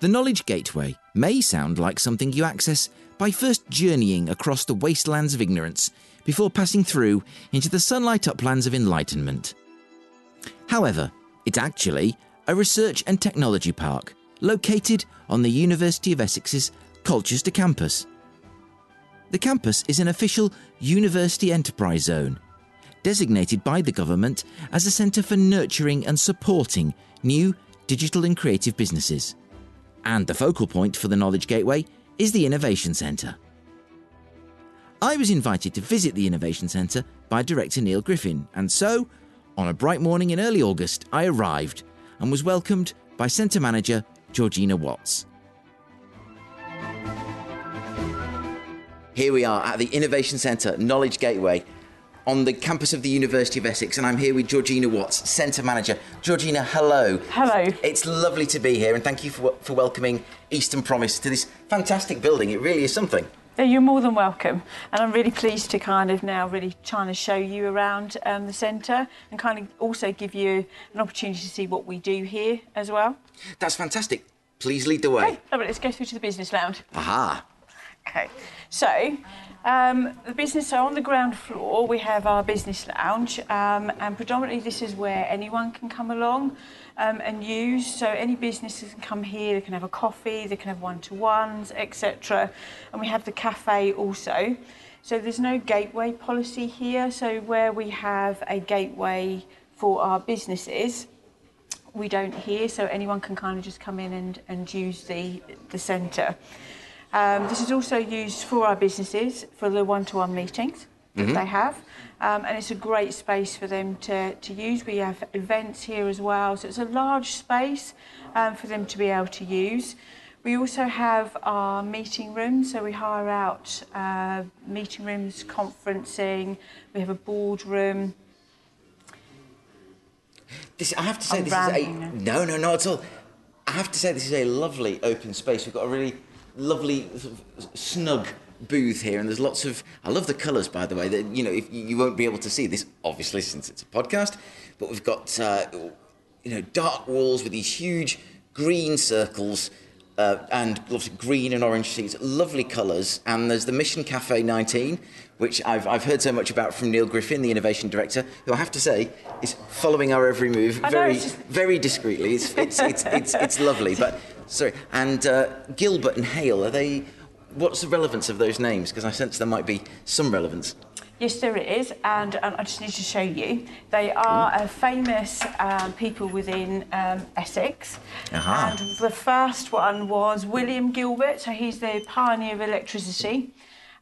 The Knowledge Gateway may sound like something you access by first journeying across the wastelands of ignorance before passing through into the sunlight uplands of enlightenment. However, it's actually a research and technology park located on the University of Essex's Colchester campus. The campus is an official University Enterprise Zone, designated by the government as a centre for nurturing and supporting new digital and creative businesses and the focal point for the Knowledge Gateway is the Innovation Centre. I was invited to visit the Innovation Centre by director Neil Griffin, and so, on a bright morning in early August, I arrived and was welcomed by Centre Manager Georgina Watts. Here we are at the Innovation Centre Knowledge Gateway, on the campus of the University of Essex, and I'm here with Georgina Watts, Centre Manager. Georgina, hello. Hello. It's lovely to be here, and thank you for, for welcoming Eastern Promise to this fantastic building. It really is something. You're more than welcome, and I'm really pleased to kind of now really trying to show you around um, the centre and kind of also give you an opportunity to see what we do here as well. That's fantastic. Please lead the way. Okay, oh, let's go through to the business lounge. Aha. Okay, so um, the business, so on the ground floor, we have our business lounge, um, and predominantly this is where anyone can come along um, and use. So any businesses can come here, they can have a coffee, they can have one-to-ones, etc. And we have the cafe also. So there's no gateway policy here. So where we have a gateway for our businesses, we don't here. So anyone can kind of just come in and, and use the, the centre. Um, this is also used for our businesses for the one-to-one meetings that mm-hmm. they have. Um, and it's a great space for them to, to use. We have events here as well, so it's a large space um, for them to be able to use. We also have our meeting rooms, so we hire out uh, meeting rooms, conferencing, we have a boardroom. This, I have to say, I'm this is a. No, no, not at all. I have to say, this is a lovely open space. We've got a really lovely snug booth here and there's lots of i love the colors by the way that you know if you won't be able to see this obviously since it's a podcast but we've got uh, you know dark walls with these huge green circles uh, and lots of green and orange seats, lovely colours. And there's the Mission Cafe 19, which I've, I've heard so much about from Neil Griffin, the innovation director, who I have to say is following our every move very, just... very discreetly. It's, it's, it's, it's, it's lovely. But Sorry, and uh, Gilbert and Hale, are they? What's the relevance of those names? Because I sense there might be some relevance. Yes, there is, and um, I just need to show you. They are uh, famous um, people within um, Essex. Uh-huh. And the first one was William Gilbert, so he's the pioneer of electricity.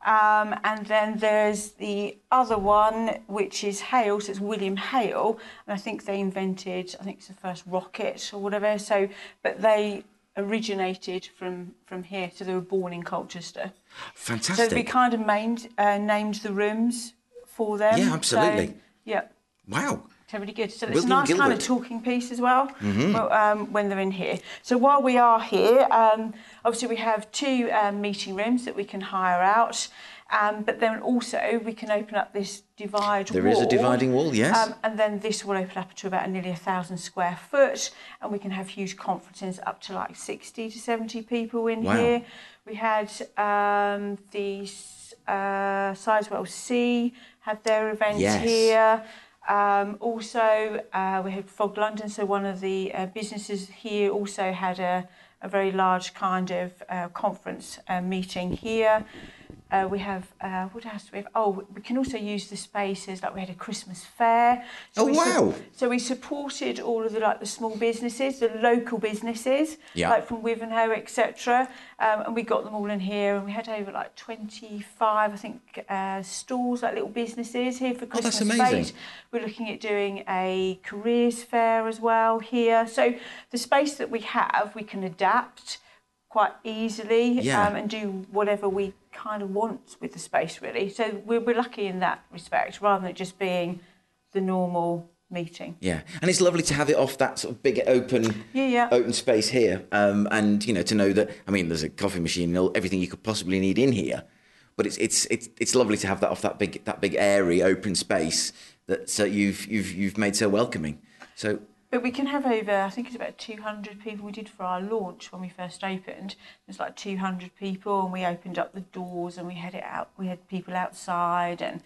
Um, and then there's the other one, which is Hale, so it's William Hale, and I think they invented, I think it's the first rocket or whatever. So, but they originated from from here. So they were born in Colchester. Fantastic. So we kind of named uh, named the rooms for them. Yeah, absolutely. So, yeah. Wow. So really good. So it's a nice Gilbert. kind of talking piece as well mm-hmm. um, when they're in here. So while we are here, um, obviously we have two um, meeting rooms that we can hire out. Um, but then also we can open up this divide there wall. There is a dividing wall, yes. Um, and then this will open up to about nearly a thousand square foot, and we can have huge conferences up to like 60 to 70 people in wow. here. We had um, the uh, Sizewell C had their event yes. here. Um, also, uh, we had Fog London, so one of the uh, businesses here also had a, a very large kind of uh, conference uh, meeting here. Uh, we have uh, what else do we have? Oh, we can also use the spaces like we had a Christmas fair. So oh wow! Su- so we supported all of the like the small businesses, the local businesses, yeah. like from Wivenhoe, etc. Um, and we got them all in here, and we had over like twenty five, I think, uh, stalls like little businesses here for Christmas. Oh, that's amazing! Fete. We're looking at doing a careers fair as well here. So the space that we have, we can adapt quite easily yeah. um, and do whatever we kind of want with the space, really. So we're, we're lucky in that respect, rather than it just being the normal meeting. Yeah, and it's lovely to have it off that sort of big open, yeah, yeah. open space here, um, and you know to know that I mean there's a coffee machine and everything you could possibly need in here, but it's it's it's it's lovely to have that off that big that big airy open space that so you've you've you've made so welcoming. So But we can have over, I think it's about 200 people we did for our launch when we first opened. There's like 200 people and we opened up the doors and we had it out, we had people outside and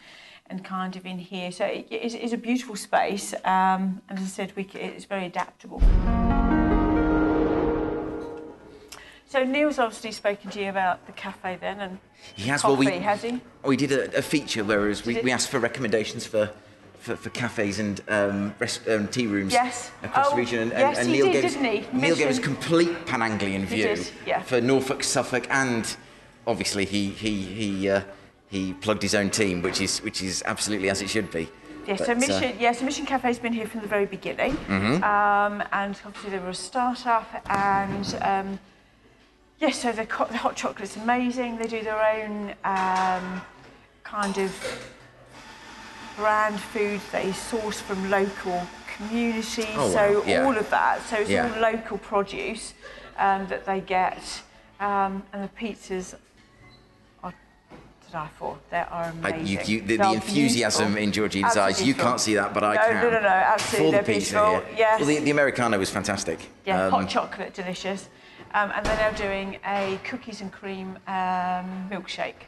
and kind of in here. So it is it's a beautiful space. Um, and as I said, we, it's very adaptable. So Neil's obviously spoken to you about the cafe then and he has coffee, well we has he? we did a, a feature whereas we, it? we asked for recommendations for. For, for cafes and um, rest, um, tea rooms Yes. across Oh, the region, and, yes, and Neil did, gave us, didn't he? Neil gave us complete Pan-Anglian view did, yeah. for Norfolk, Suffolk, and obviously he he he uh, he plugged his own team, which is which is absolutely as it should be. Yeah, so uh, Mission, yes, so Mission Cafe's been here from the very beginning, um, and obviously they were a start-up, and um, yes, so the, the hot chocolate's amazing. They do their own um, kind of brand food. They sourced from local communities, Oh, so wow, yeah. all of that. So it's Yeah. all local produce um, that they get, um, and the pizzas are to die for. They are amazing. you, you, the, the enthusiasm beautiful. in Georgina's eyes, you can't see that, but I No, can. no, no, no, absolutely, For the pizza beautiful, here. yes. Well, the, the Americano was fantastic. Yeah, Um, hot chocolate, delicious. Um, and they're now doing a cookies and cream um, milkshake.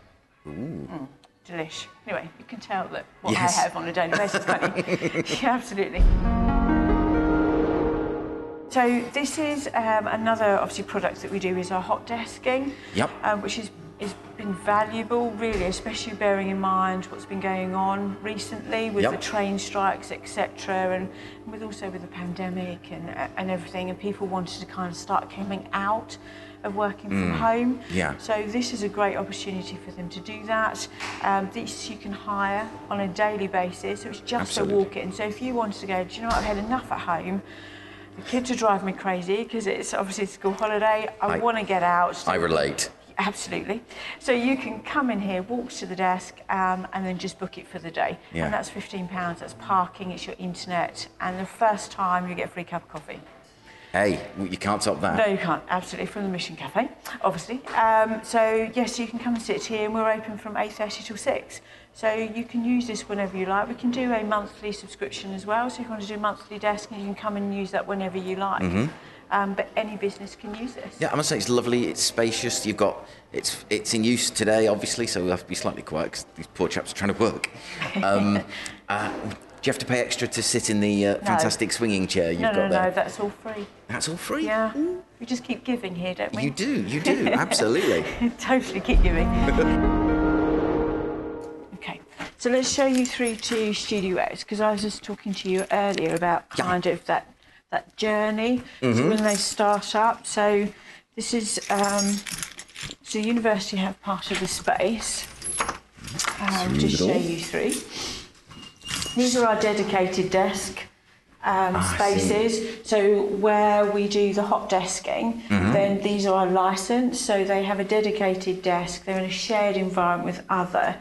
Mm, delish. Anyway, you can tell that what Yes. I have on a daily basis, can't you? yeah, absolutely. So this is um, another obviously product that we do is our hot desking, Yep. um, which is has been valuable really, especially bearing in mind what's been going on recently with Yep. the train strikes, etc., and with also with the pandemic and and everything, and people wanted to kind of start coming out of working from home. Mm. Yeah. So this is a great opportunity for them to do that. Um, this you can hire on a daily basis, so it's just Absolutely. a walk-in. So if you wanted to go, do you know what, I've had enough at home. The kids are driving me crazy because it's obviously school holiday. I, I- want to get out. I relate. Absolutely. So you can come in here, walk to the desk, um, and then just book it for the day. Yeah. And that's fifteen pounds. That's parking. It's your internet, and the first time you get a free cup of coffee. Hey, you can't top that. No, you can't. Absolutely from the Mission Cafe, obviously. Um, so yes, you can come and sit here, and we're open from eight thirty till six. So you can use this whenever you like. We can do a monthly subscription as well. So if you want to do a monthly desk, you can come and use that whenever you like. Um, but any business can use this. Yeah, I must say it's lovely. It's spacious. You've got it's it's in use today, obviously, so we'll have to be slightly quiet because these poor chaps are trying to work. Um, uh, do you have to pay extra to sit in the uh, fantastic swinging chair you've No, got no, there? no, that's all free. That's all free. Yeah. We just keep giving here, don't we? You do, you do, absolutely. totally keep giving. okay, so let's show you through to Studio X because I was just talking to you earlier about Yeah. kind of that that journey so when they start up. So this is um, so the university have part of the space. Um, Through just show you through. These are our dedicated desk um, Ah, spaces. So where we do the hot desking, Mm-hmm. then these are licensed. So they have a dedicated desk. They're in a shared environment with other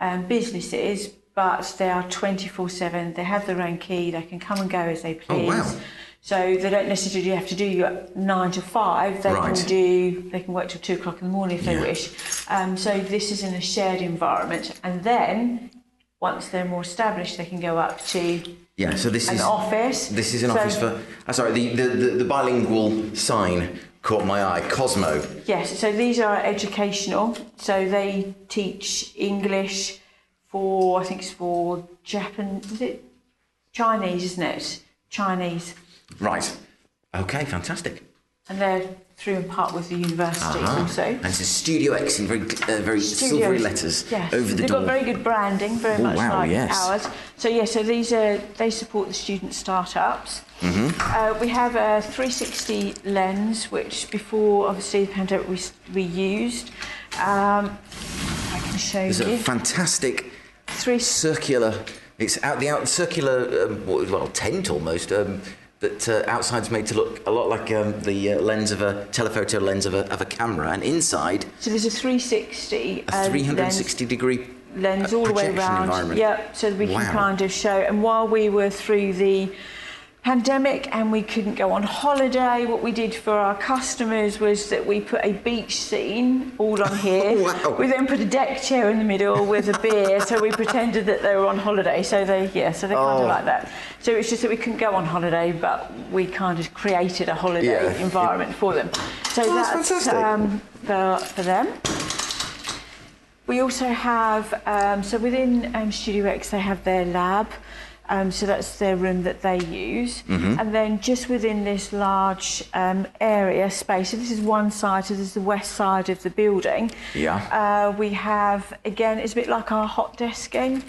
um, businesses, but they are 24/7. They have their own key. They can come and go as they Oh, please. wow. So they don't necessarily have to do your nine to five. They Right. can do. They can work till two o'clock in the morning if they wish. Um, so this is in a shared environment, and then once they're more established, they can go up to Yeah, so this an is office. this is an So- office for. Uh, sorry, the, the, the, the bilingual sign caught my eye. Cosmo. Yes, so these are educational. So they teach English for, I think it's for Japan, is it Chinese, isn't it? Chinese. Right. Okay, fantastic. And they're through and part with the university Ah, also. And it's a Studio X in very uh, very Studios. silvery letters yes. over the They've door. got very good branding, very Oh, much wow, like yes. ours. So yeah, so these are they support the student startups. Mm-hmm. Uh, we have a 360 lens, which before obviously the pandemic we we used. Um, I can show There's you. a fantastic Three circular. It's out the out circular um, well tent almost. Um, that uh, outside's made to look a lot like um, the uh, lens of a telephoto lens of a, of a camera, and inside So there's a 360 a uh, 360 degree lens, lens uh, all the way around. Yep, so that we can kind of show. And while we were through the pandemic and we couldn't go on holiday, what we did for our customers was that we put a beach scene all on here. Wow. We then put a deck chair in the middle with a beer, so we pretended that they were on holiday. So they, yeah, so they kind Oh. of like that. So it's just that we couldn't go on holiday, but we kind of created a holiday Yeah. environment for them. So Oh, that's that's um, for, for them. We also have, um, so within um, Studio X, they have their lab. Um, so that's their room that they use. Mm-hmm. And then just within this large um, area space, so this is one side, so this is the west side of the building. Yeah. Uh, we have, again, it's a bit like our hot desking.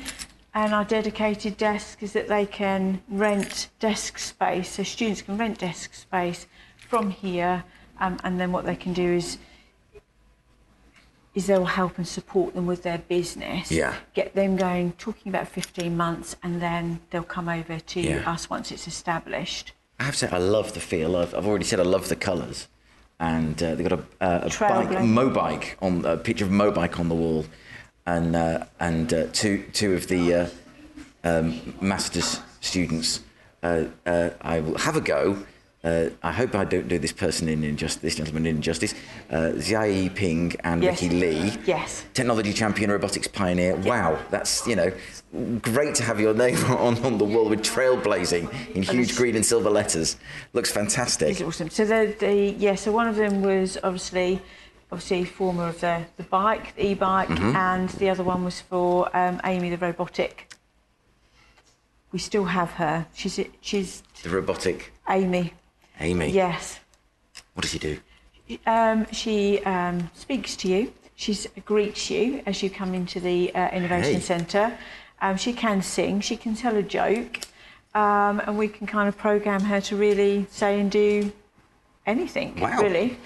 And our dedicated desk is that they can rent desk space. So students can rent desk space from here. Um, and then what they can do is is they'll help and support them with their business. Yeah. Get them going, talking about 15 months, and then they'll come over to Yeah. us once it's established. I have to say, I love the feel. I've, I've already said I love the colours. And uh, they've got a, uh, a bike, Mobike, on a picture of a Mobike on the wall, and uh, and uh, two two of the uh, um, masters students. Uh, uh, I will have a go. Uh, I hope I don't do this person in injustice, this gentleman in injustice. Uh, Xiayi Ping and Yes. Ricky Lee. Yes. Technology champion, robotics pioneer. Wow, that's you know great to have your name on, on the wall with trailblazing in huge green and silver letters. Looks fantastic. It's awesome. So the, the yeah, so one of them was obviously obviously former of the, the bike, the e-bike, Mm-hmm. and the other one was for um, Amy the robotic. We still have her. She's she's The robotic Amy. Amy. Yes. What does she do? Um, she um, speaks to you. She greets you as you come into the uh, Innovation Hey. Centre. Um, she can sing. She can tell a joke, um, and we can kind of program her to really say and do anything. Wow. Really.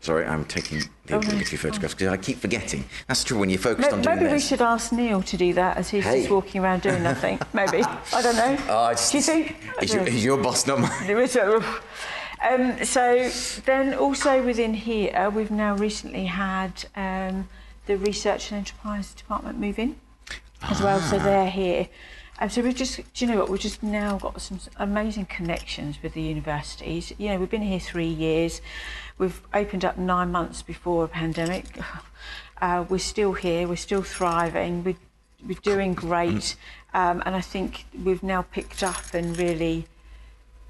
Sorry, I'm taking the Oh, obligatory photographs because I keep forgetting. That's true when you're focused on doing maybe we should ask Neil to do that as he's Hey. just walking around doing nothing. maybe. I don't know. It's- do you think? I He's don't your, know. he's your boss, not mine. Is Um, so then also within here, we've now recently had um, the Research and Enterprise Department move in as well. So they're here. So we've just, do you know what, we've just now got some amazing connections with the universities. You know, we've been here three years. We've opened up nine months before a pandemic. Uh, we're still here. We're still thriving. We're, we're doing great. Um, and I think we've now picked up and really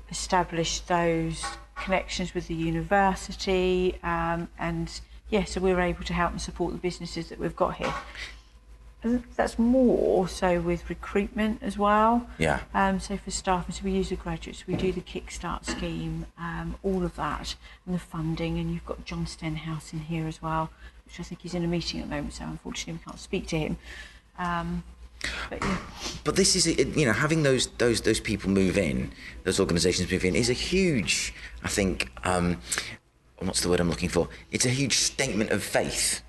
established those connections with the university um, and yeah so we're able to help and support the businesses that we've got here that's more so with recruitment as well Yeah. um, so for staff and so we use the graduates we do the kickstart scheme um, all of that and the funding and you've got John Stenhouse in here as well which I think he's in a meeting at the moment so unfortunately we can't speak to him um, but yeah But this is, you know, having those those those people move in, those organisations move in, is a huge, I think, um, what's the word I'm looking for? It's a huge statement of faith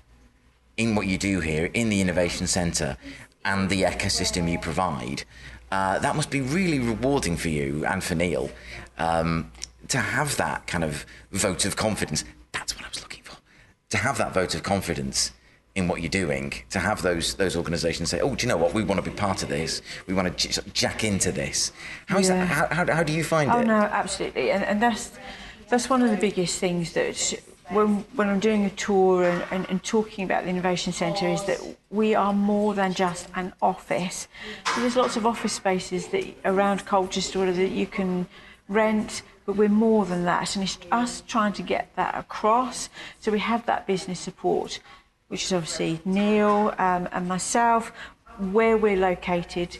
in what you do here, in the innovation centre, and the ecosystem you provide. Uh, that must be really rewarding for you and for Neil um, to have that kind of vote of confidence. That's what I was looking for. To have that vote of confidence in what you're doing, to have those those organisations say, "Oh, do you know what? We want to be part of this. We want to j- jack into this." How is Yeah. that? How, how, how do you find Oh it? no, absolutely, and, and that's that's one of the biggest things that when when I'm doing a tour and, and, and talking about the innovation centre is that we are more than just an office. So there's lots of office spaces that around Colchester that you can rent, but we're more than that, and it's us trying to get that across. So we have that business support, which is obviously Neil um, and myself, where we're located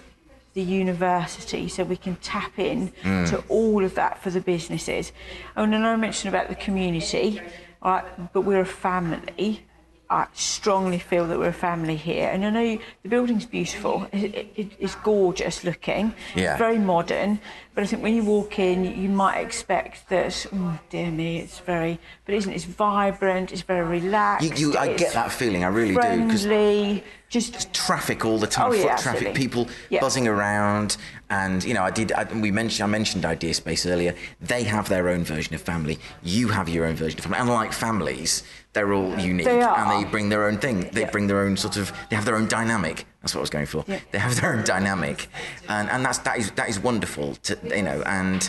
the university so we can tap in to all of that for the businesses. And then I mentioned about the community, but we're a family. I strongly feel that we're a family here. And I know you, the building's beautiful, it, it, it- it's gorgeous looking, Yeah. very modern. But I think when you walk in, you might expect that, oh, dear me, it's very, but it isn't, it's vibrant, it's very relaxed. You, you, I get that feeling. I really do. friendly, just traffic all the time, Oh, foot yeah, traffic, absolutely. people buzzing around, and you know, I did. I, we mentioned, I mentioned Idea Space earlier. They have their own version of family. You have your own version of family. And like families, they're all unique, They and they bring their own thing. They Yeah. bring their own sort of. They have their own dynamic. That's what I was going for. Yeah. They have their own dynamic, and and that's that is that is wonderful to you know and.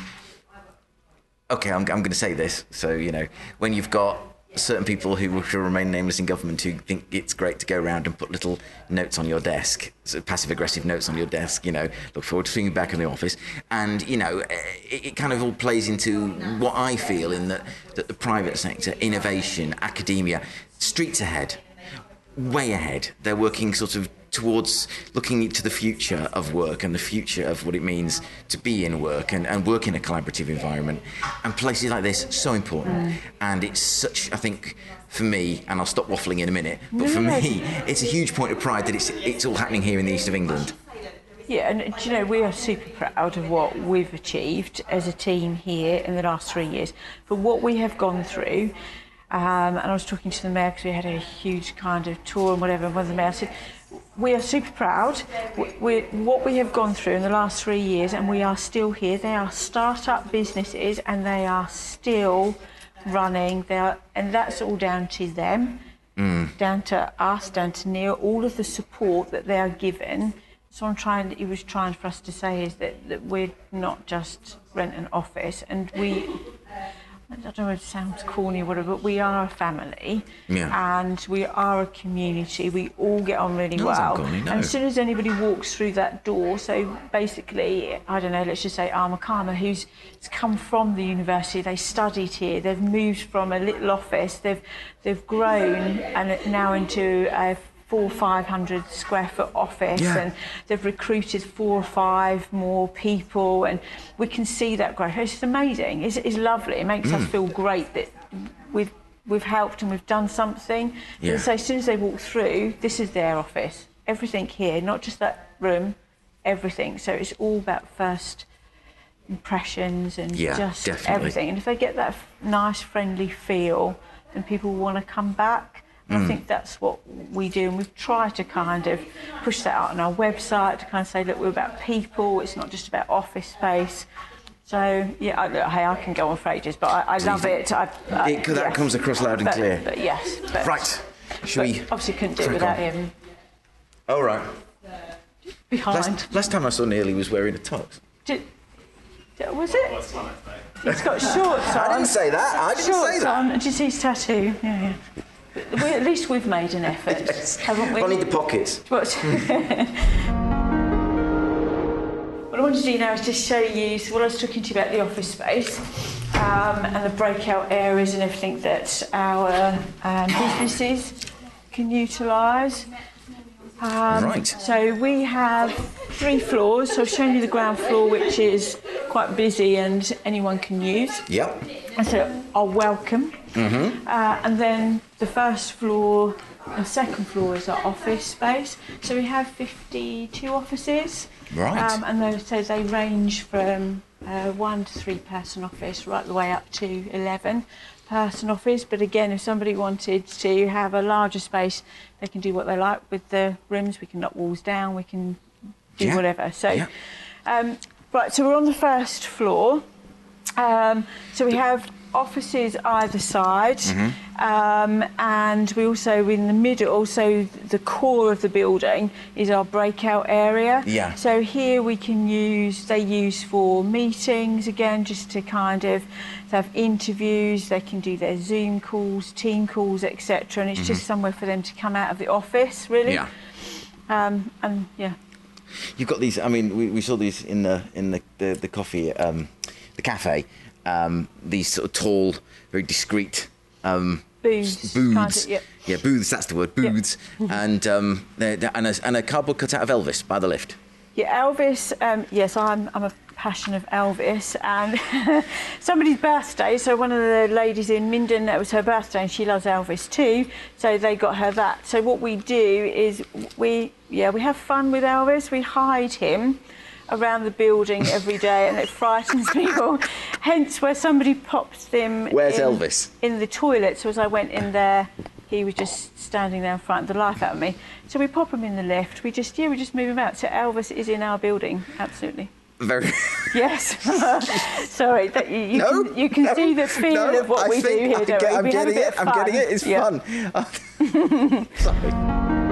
Okay, I'm, I'm going to say this. So, you know, when you've got certain people who will remain nameless in government who think it's great to go around and put little notes on your desk, so passive aggressive notes on your desk, you know, look forward to seeing you back in the office. And, you know, eh, it, it kind of all plays into what I feel in that, that the private sector, innovation, academia, streets ahead, way ahead. They're working sort of towards looking to the future of work and the future of what it means to be in work and, and work in a collaborative environment. And places like this, so important. And it's such, I think, for me, and I'll stop waffling in a minute, but for me, it's a huge point of pride that it's, it's all happening here in the east of England. Yeah, and do you know, we are super proud of what we've achieved as a team here in the last three years. For what we have gone through, um, and I was talking to the mayor because we had a huge kind of tour and whatever, and one of the mayors said, we are super proud. We, we, what we have gone through in the last three years, and we are still here. They are start-up businesses, and they are still running. They are, and that's all down to them, mm. down to us, down to Neil. All of the support that they are given. So I'm trying. He was trying for us to say is that, that we're not just rent an office, and we. I don't know if it sounds corny or whatever, but we are a family Yeah. and we are a community. We all get on really No, well. corny, no. And as soon as anybody walks through that door, so basically, I don't know, let's just say Armour Karma, who's come from the university, they studied here, they've moved from a little office, they've they've grown and now into a four five hundred square foot office Yeah. and they've recruited four or five more people and we can see that growth. It's just amazing. It's, it's lovely. It makes Mm. us feel great that we've we've helped and we've done something. Yeah. And so as soon as they walk through, this is their office. Everything here, not just that room, everything. So it's all about first impressions and Yeah, just definitely. everything. And if they get that nice, friendly feel, then people want to come back. And Mm. I think that's what we do, and we've tried to kind of push that out on our website to kind of say, look, we're about people. It's not just about office space. So yeah, I, look, hey, I can go on for ages, but I, I love it. I, I, It- that comes across loud and but, clear. But yes, but, Right, should but we? obviously couldn't do it without on? him Oh, right. behind. Last, last time I saw Neil, he was wearing a tux. Did, did- was it? He's got shorts on. I didn't say that. I didn't shorts say that. on. Did you see his tattoo? Yeah, yeah. We, at least we've made an effort, haven't we? I need the pockets. What? what I want to do now is just show you so what I was talking to you about the office space um, and the breakout areas and everything that our um, businesses can utilise. Um, Right. So we have three floors. So I've shown you the ground floor, which is quite busy and anyone can use. Yep. And so are welcome. Uh, and then the first floor, and second floor is our office space. So we have 52 offices. Right. Um, and those, so they range from uh, one to three person office right the way up to 11 person office. But again, if somebody wanted to have a larger space, they can do what they like with the rooms. We can knock walls down, we can do Yeah. whatever. So, Yeah. um, right, so we're on the first floor. Um, so we have offices either side, Mm-hmm. um, and we also in the middle. So the core of the building is our breakout area. Yeah. So here we can use. They use for meetings again, just to kind of have interviews. They can do their Zoom calls, team calls, etc. And it's just somewhere for them to come out of the office, really. Yeah. Um, and yeah. You've got these. I mean, we, we saw these in the in the the, the coffee, um, the cafe. Um, these sort of tall, very discreet um, Booths, booths. yep. Yeah, booths. That's the word. Booths. and um, and a, and a cardboard cutout of Elvis by the lift. Yeah, Elvis. Um, yes, I'm. I'm a passion of Elvis, and somebody's birthday. So one of the ladies in Minden, that was her birthday, and she loves Elvis too. So they got her that. So what we do is we, yeah, we have fun with Elvis. We hide him around the building every day, and it frightens people. Hence, where somebody popped them. Where's in, Elvis? In the toilet. So as I went in there. he was just standing there in front, the life out of me. So we pop him in the lift. We just yeah, we just move him out. So Elvis is in our building, absolutely. Very. Yes. Sorry, that you, you No, can, you can no, see the feel no, of what I we do here, get- we? I'm we have a getting it. I'm getting it. It's Yeah. fun. Sorry.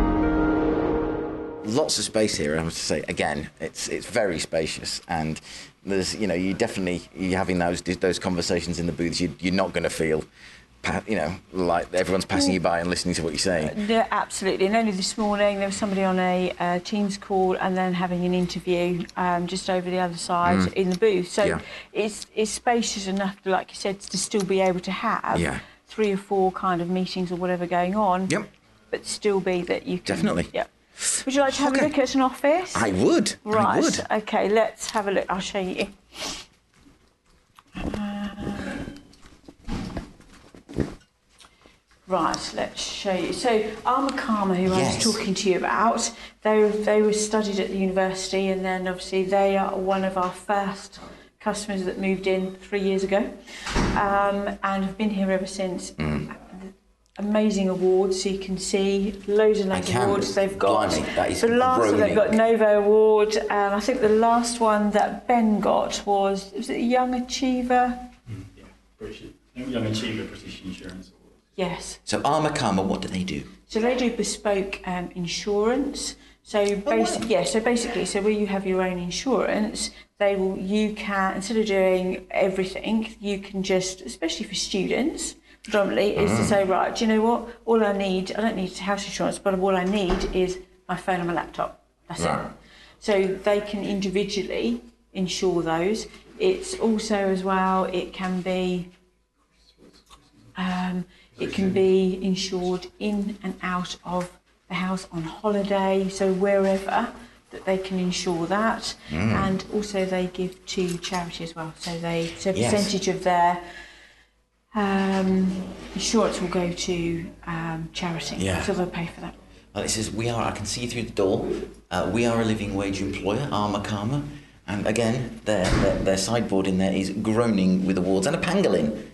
Lots of space here. I have to say again, it's it's very spacious, and there's you know you definitely you're having those those conversations in the booths. You, you're not going to feel. You know, like everyone's passing you by and listening to what you're saying. Yeah, absolutely. And only this morning there was somebody on a uh, Teams call and then having an interview um, just over the other side in the booth. So Mm. Yeah. it's it's spacious enough, like you said, to still be able to have Yeah. three or four kind of meetings or whatever going on. Yep. But still be that you can. Definitely. Yeah. Would you like to have Okay. a look at an office? I would. Right. I would. Okay, let's have a look. I'll show you. Uh, Right, let's show you. So, Armour Karma, who I was talking to you about, they, they were studied at the university, and then obviously they are one of our first customers that moved in three years ago um, and have been here ever since. Mm. Amazing awards, so you can see loads and loads of can. awards they've got. Blimey, that is the last one they've got groaning. Novo Award. Um, I think the last one that Ben got was was it Young Achiever? Yeah, British Young Achiever British Insurance Award. Yes. So Armour Karma, what do they do? So they do bespoke um, insurance. So Oh, basically, yeah. So basically, so where you have your own insurance, they will. You can instead of doing everything, you can just, especially for students, predominantly, is Mm. to say, right, do you know what? All I need, I don't need house insurance, but all I need is my phone and my laptop. That's Right. it. So they can individually insure those. It's also as well. It can be. Um, it can be insured in and out of the house on holiday, so wherever that they can insure that, Mm. and also they give to charity as well. So they so a Yes. percentage of their um, insurance will go to um, charity. Yeah. So they'll pay for that. Well, it says we are. I can see through the door. Uh, we are a living wage employer, Armour Karma, and again, their, their their sideboard in there is groaning with awards and a pangolin.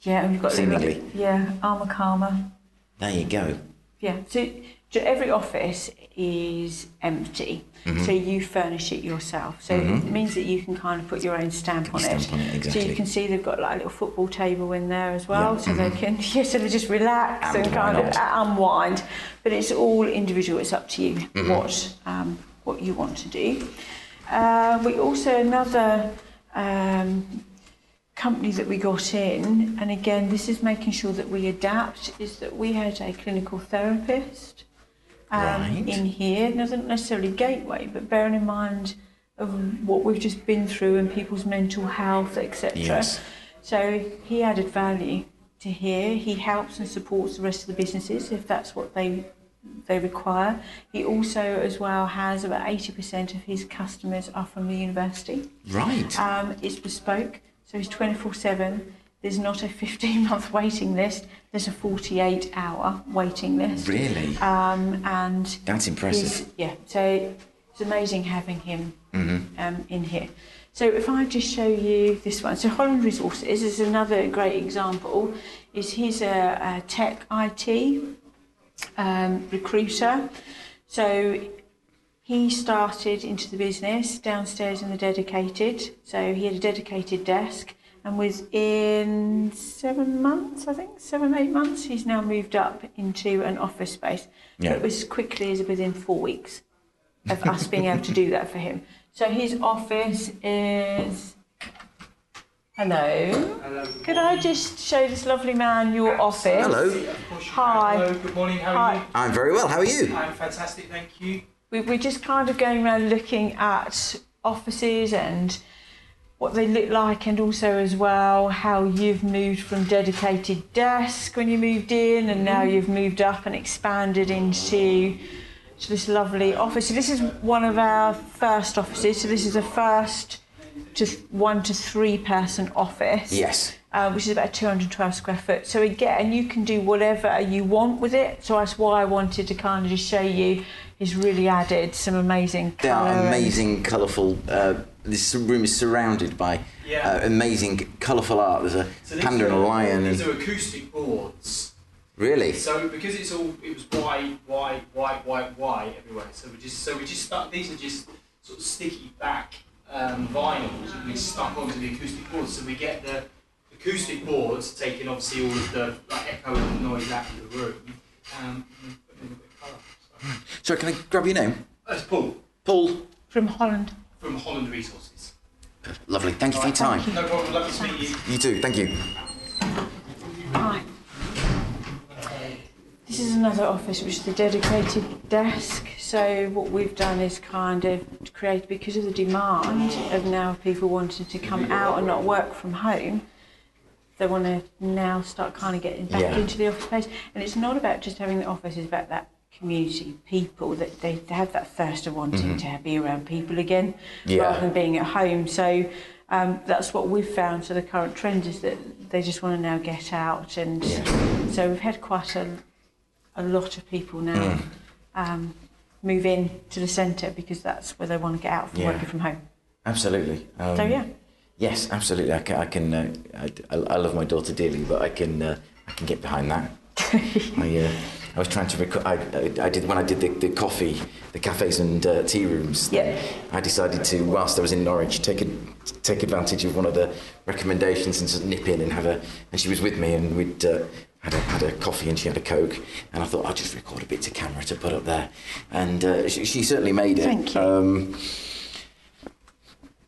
Yeah, and we've got Seemingly. yeah, Armour Karma. There you go. Yeah, so every office is empty, Mm-hmm. so you furnish it yourself. So it means that you can kind of put your own stamp on Stamp it. on it, exactly. So you can see they've got like a little football table in there as well, Yeah, so they can yeah, so they just relax And and, kind of unwind. But it's all individual. It's up to you Mm-hmm. what um, what you want to do. Uh, we also another. Um, company that we got in, and again, this is making sure that we adapt, is that we had a clinical therapist um, Right. in here, not necessarily gateway, but bearing in mind of what we've just been through and people's mental health, etc. Yes. So he added value to here. He helps and supports the rest of the businesses if that's what they they require. He also, as well, has about 80% of his customers are from the university. Right. Um, it's bespoke, so it's 24 7. There's not a 15 month waiting list, there's a 48 hour waiting list. really. Um, and That's impressive. yeah, so it's amazing having him um, in here. So if I just show you this one, so Holland Resources is another great example. Is he's a, a tech IT um, recruiter. So he started into the business downstairs in the dedicated. So he had a dedicated desk, and within seven months, I think seven eight months, he's now moved up into an office space. Yeah. It was as quickly as within four weeks of us being able to do that for him. So his office is. Hello. Hello. Could I just show this lovely man your office? Hello. Of course you Hi. Hello, good morning. How Hi. are you? I'm very well. How are you? I'm fantastic, thank you. We, we're just kind of going around looking at offices and what they look like, and also as well how you've moved from dedicated desk when you moved in, and now you've moved up and expanded into to this lovely office. So this is one of our first offices. So this is a first to one to three person office Yes. uh, which is about 212 square foot. So again, you can do whatever you want with it. So that's why I wanted to kind of just show you. He's really added some amazing colour. are amazing, colourful. Uh, this room is surrounded by Yeah. uh, amazing, colourful art. There's a So panda and a lion. These And, are acoustic boards. Really? So because it's all it was white, white, white, white, white everywhere. So we just so we just stuck. These are just sort of sticky back um, vinyls and we stuck onto the acoustic boards. So we get the acoustic boards taking obviously all of the like, echo and noise out of the room. Um, and put in a bit of colour. So. So can I grab your name? That's Paul Paul. From Holland. From Holland Resources. Lovely. Thank you for your time. No problem. Lovely to meet you. You too. Thank you. Hi. This is another office which is the dedicated desk. So what we've done is kind of create because of the demand of now people wanting to come out and not work from home. They want to now start kind of getting back Yeah. into the office space, and it's not about just having the office; it's about that community, people that they, they have that thirst of wanting to be around people again, Mm-hmm. Yeah. rather than being at home. So um, that's what we've found. So the current trend is that they just want to now get out, and so we've had quite a, a lot of people now Mm. um, move in to the centre because that's where they want to get out from Yeah. working from home. Absolutely. Um, So yeah, Yes, absolutely. I can. I, can uh, I, I love my daughter dearly, but I can. Uh, I can get behind that. I. Uh, I was trying to record. I, I, I did when I did the, the coffee, the cafes and uh, tea rooms. Yeah. I decided to, whilst I was in Norwich, take a, take advantage of one of the recommendations and just nip in and have a. And she was with me, and we'd uh, had a had a coffee and she had a coke, and I thought I'll just record a bit to camera to put up there, and uh, she, she certainly made it. Thank you. Um,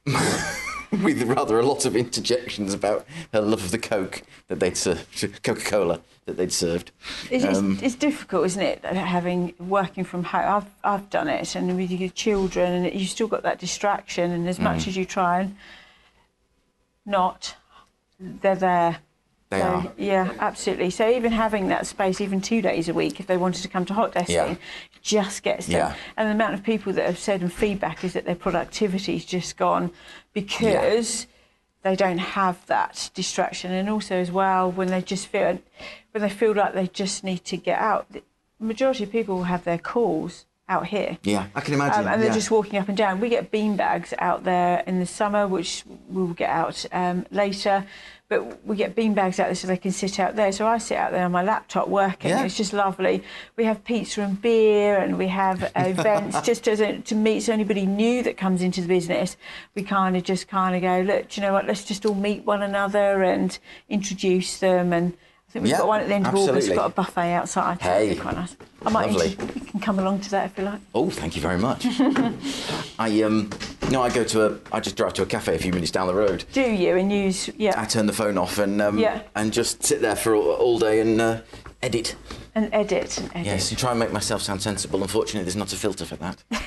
with rather a lot of interjections about her love of the Coke that they'd served, Coca Cola that they'd served. It's, it's- Um, it's difficult, isn't it? Having working from home, I've I've done it, and with your children, and you've still got that distraction. And as Mm. much as you try and not, they're there. They So, are. Yeah, absolutely. So even having that space, even two days a week, if they wanted to come to hot desking, Yeah. just gets them. Yeah. And the amount of people that have said and feedback is that their productivity's just gone because they don't have that distraction. And also as well, when they just feel when they feel like they just need to get out, the majority of people will have their calls out here. yeah, I can imagine. Um, and they're yeah. just walking up and down. We get bean bags out there in the summer, which we'll get out um, later. But we get bean bags out there so they can sit out there. So I sit out there on my laptop working. Yeah. It's just lovely. We have pizza and beer, and we have events just as a, to meet so anybody new that comes into the business. We kind of just kind of go, look, do you know what? Let's just all meet one another and introduce them. And We've Yeah, got one at the end of August. absolutely. We've got a buffet outside. Hey, quite nice. I might lovely. intro- you can come along to that if you like. Oh, thank you very much. I um, no, I go to a. I just drive to a cafe a few minutes down the road. Do you and use yeah I turn the phone off and um, Yeah. and just sit there for all, all day and uh, edit. and edit and edit. Yes, and try and make myself sound sensible. Unfortunately, there's not a filter for that.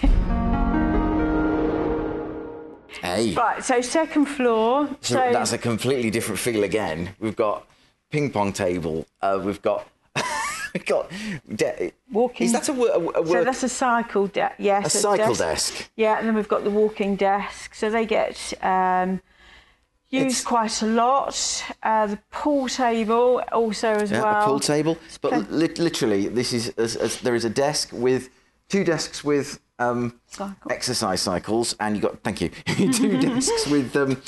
hey. Right, so second floor. So, So, that's a completely different feel again. We've got ping pong table. Uh, we've got we've got de- Walking- Is that a, a, a so that's a cycle desk. Yes, a cycle desk? Yeah, and then we've got the walking desk. So they get um, used It's- quite a lot. Uh, the pool table also as Yeah, well. a pool table. But li- literally, this is as, as, there is a desk with two desks with um, Cycle. exercise cycles, and you got thank you two desks with um,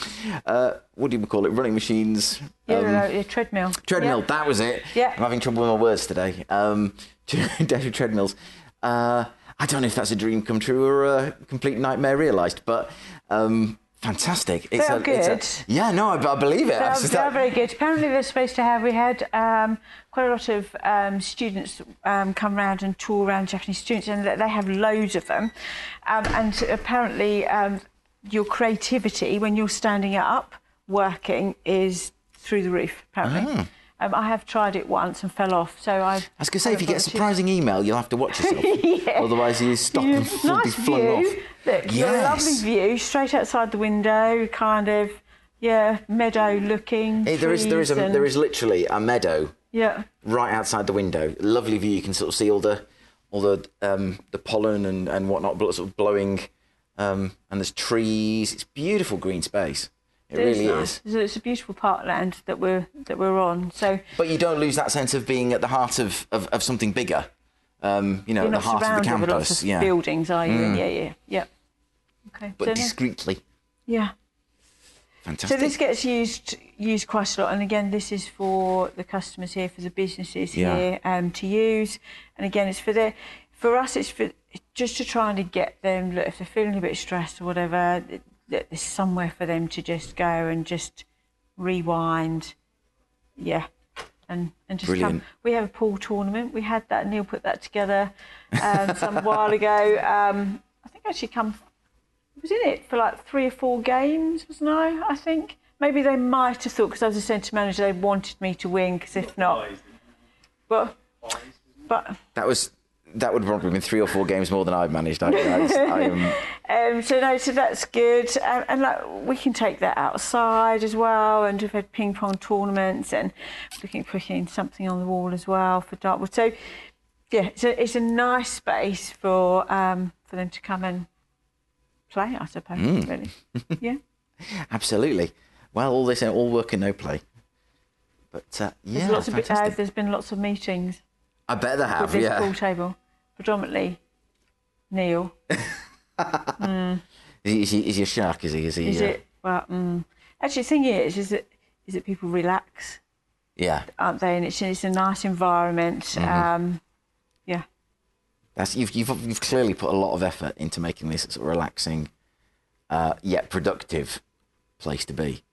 uh, what do you call it? Running machines. Yeah, um, no, no, treadmill. Treadmill, Yeah. that was it. Yeah. I'm having trouble with my words today. Um, two two treadmills. Uh, I don't know if that's a dream come true or a complete nightmare realised, but um, fantastic. It's They are a, it's a- good. yeah, no, I, I believe it. They are, they very good. Apparently, they're supposed to have. We had um, quite a lot of um, students um, come round and tour around Japanese students, and they- have loads of them. Um, and apparently, um, your creativity when you're standing up working is through the roof. Apparently. Ah. Um, I have tried it once and fell off, so I. I was going to say, if you get a surprising email, you'll have to watch yourself. Yeah. Otherwise, you stop Yeah, and fall, be nice flung view. off. Look, a lovely view straight outside the window, kind of, yeah, meadow looking. There is, there is, a, and... there is literally a meadow Yeah. right outside the window. Lovely view. You can sort of see all the, all the, um, the pollen and, and whatnot, sort of blowing, um, and there's trees. It's beautiful green space. It, really is. It's a beautiful parkland that we're that we're on. So But you don't lose that sense of being at the heart of, of, of something bigger. Um, you know, you're at the heart of the campus. lots of yeah. Mm. buildings, are you? Yeah, yeah, yeah. Okay. But so, discreetly. yeah. Fantastic. So this gets used used quite a lot, and again, this is for the customers here, for the businesses Yeah. here um, to use, and again, it's for the for us, it's for just to try and get them. Look, if they're feeling a bit stressed or whatever, that there's somewhere for them to just go and just rewind, yeah, and and just Brilliant. come. We have a pool tournament. We had that. Neil put that together um, some while ago. Um, I think I actually come was in it for like three or four games, wasn't I? I think maybe they might have thought because I was a centre manager, they wanted me to win. Because if not, but but that was that would probably been three or four games more than I've managed. I, I, I am um, so no, so that's good, um, and like we can take that outside as well. And we've had ping pong tournaments, and looking at putting something on the wall as well for dartboard. So yeah, it's a, it's a nice space for um, for them to come and play. I suppose really, yeah. absolutely. Well, all this all work and no play. But uh, yeah, There's lots of uh, there's been lots of meetings. I bet they with have. this Yeah. pool table, predominantly Neil. Is he, is, he, is he a shark? Is he? Is he? Is uh, it? Well, mm, actually, the thing is, is that is that people relax, Yeah. aren't they? And it's it's a nice environment. Mm-hmm. Um, yeah, That's you've, you've you've clearly put a lot of effort into making this sort of relaxing, uh, yet productive place to be.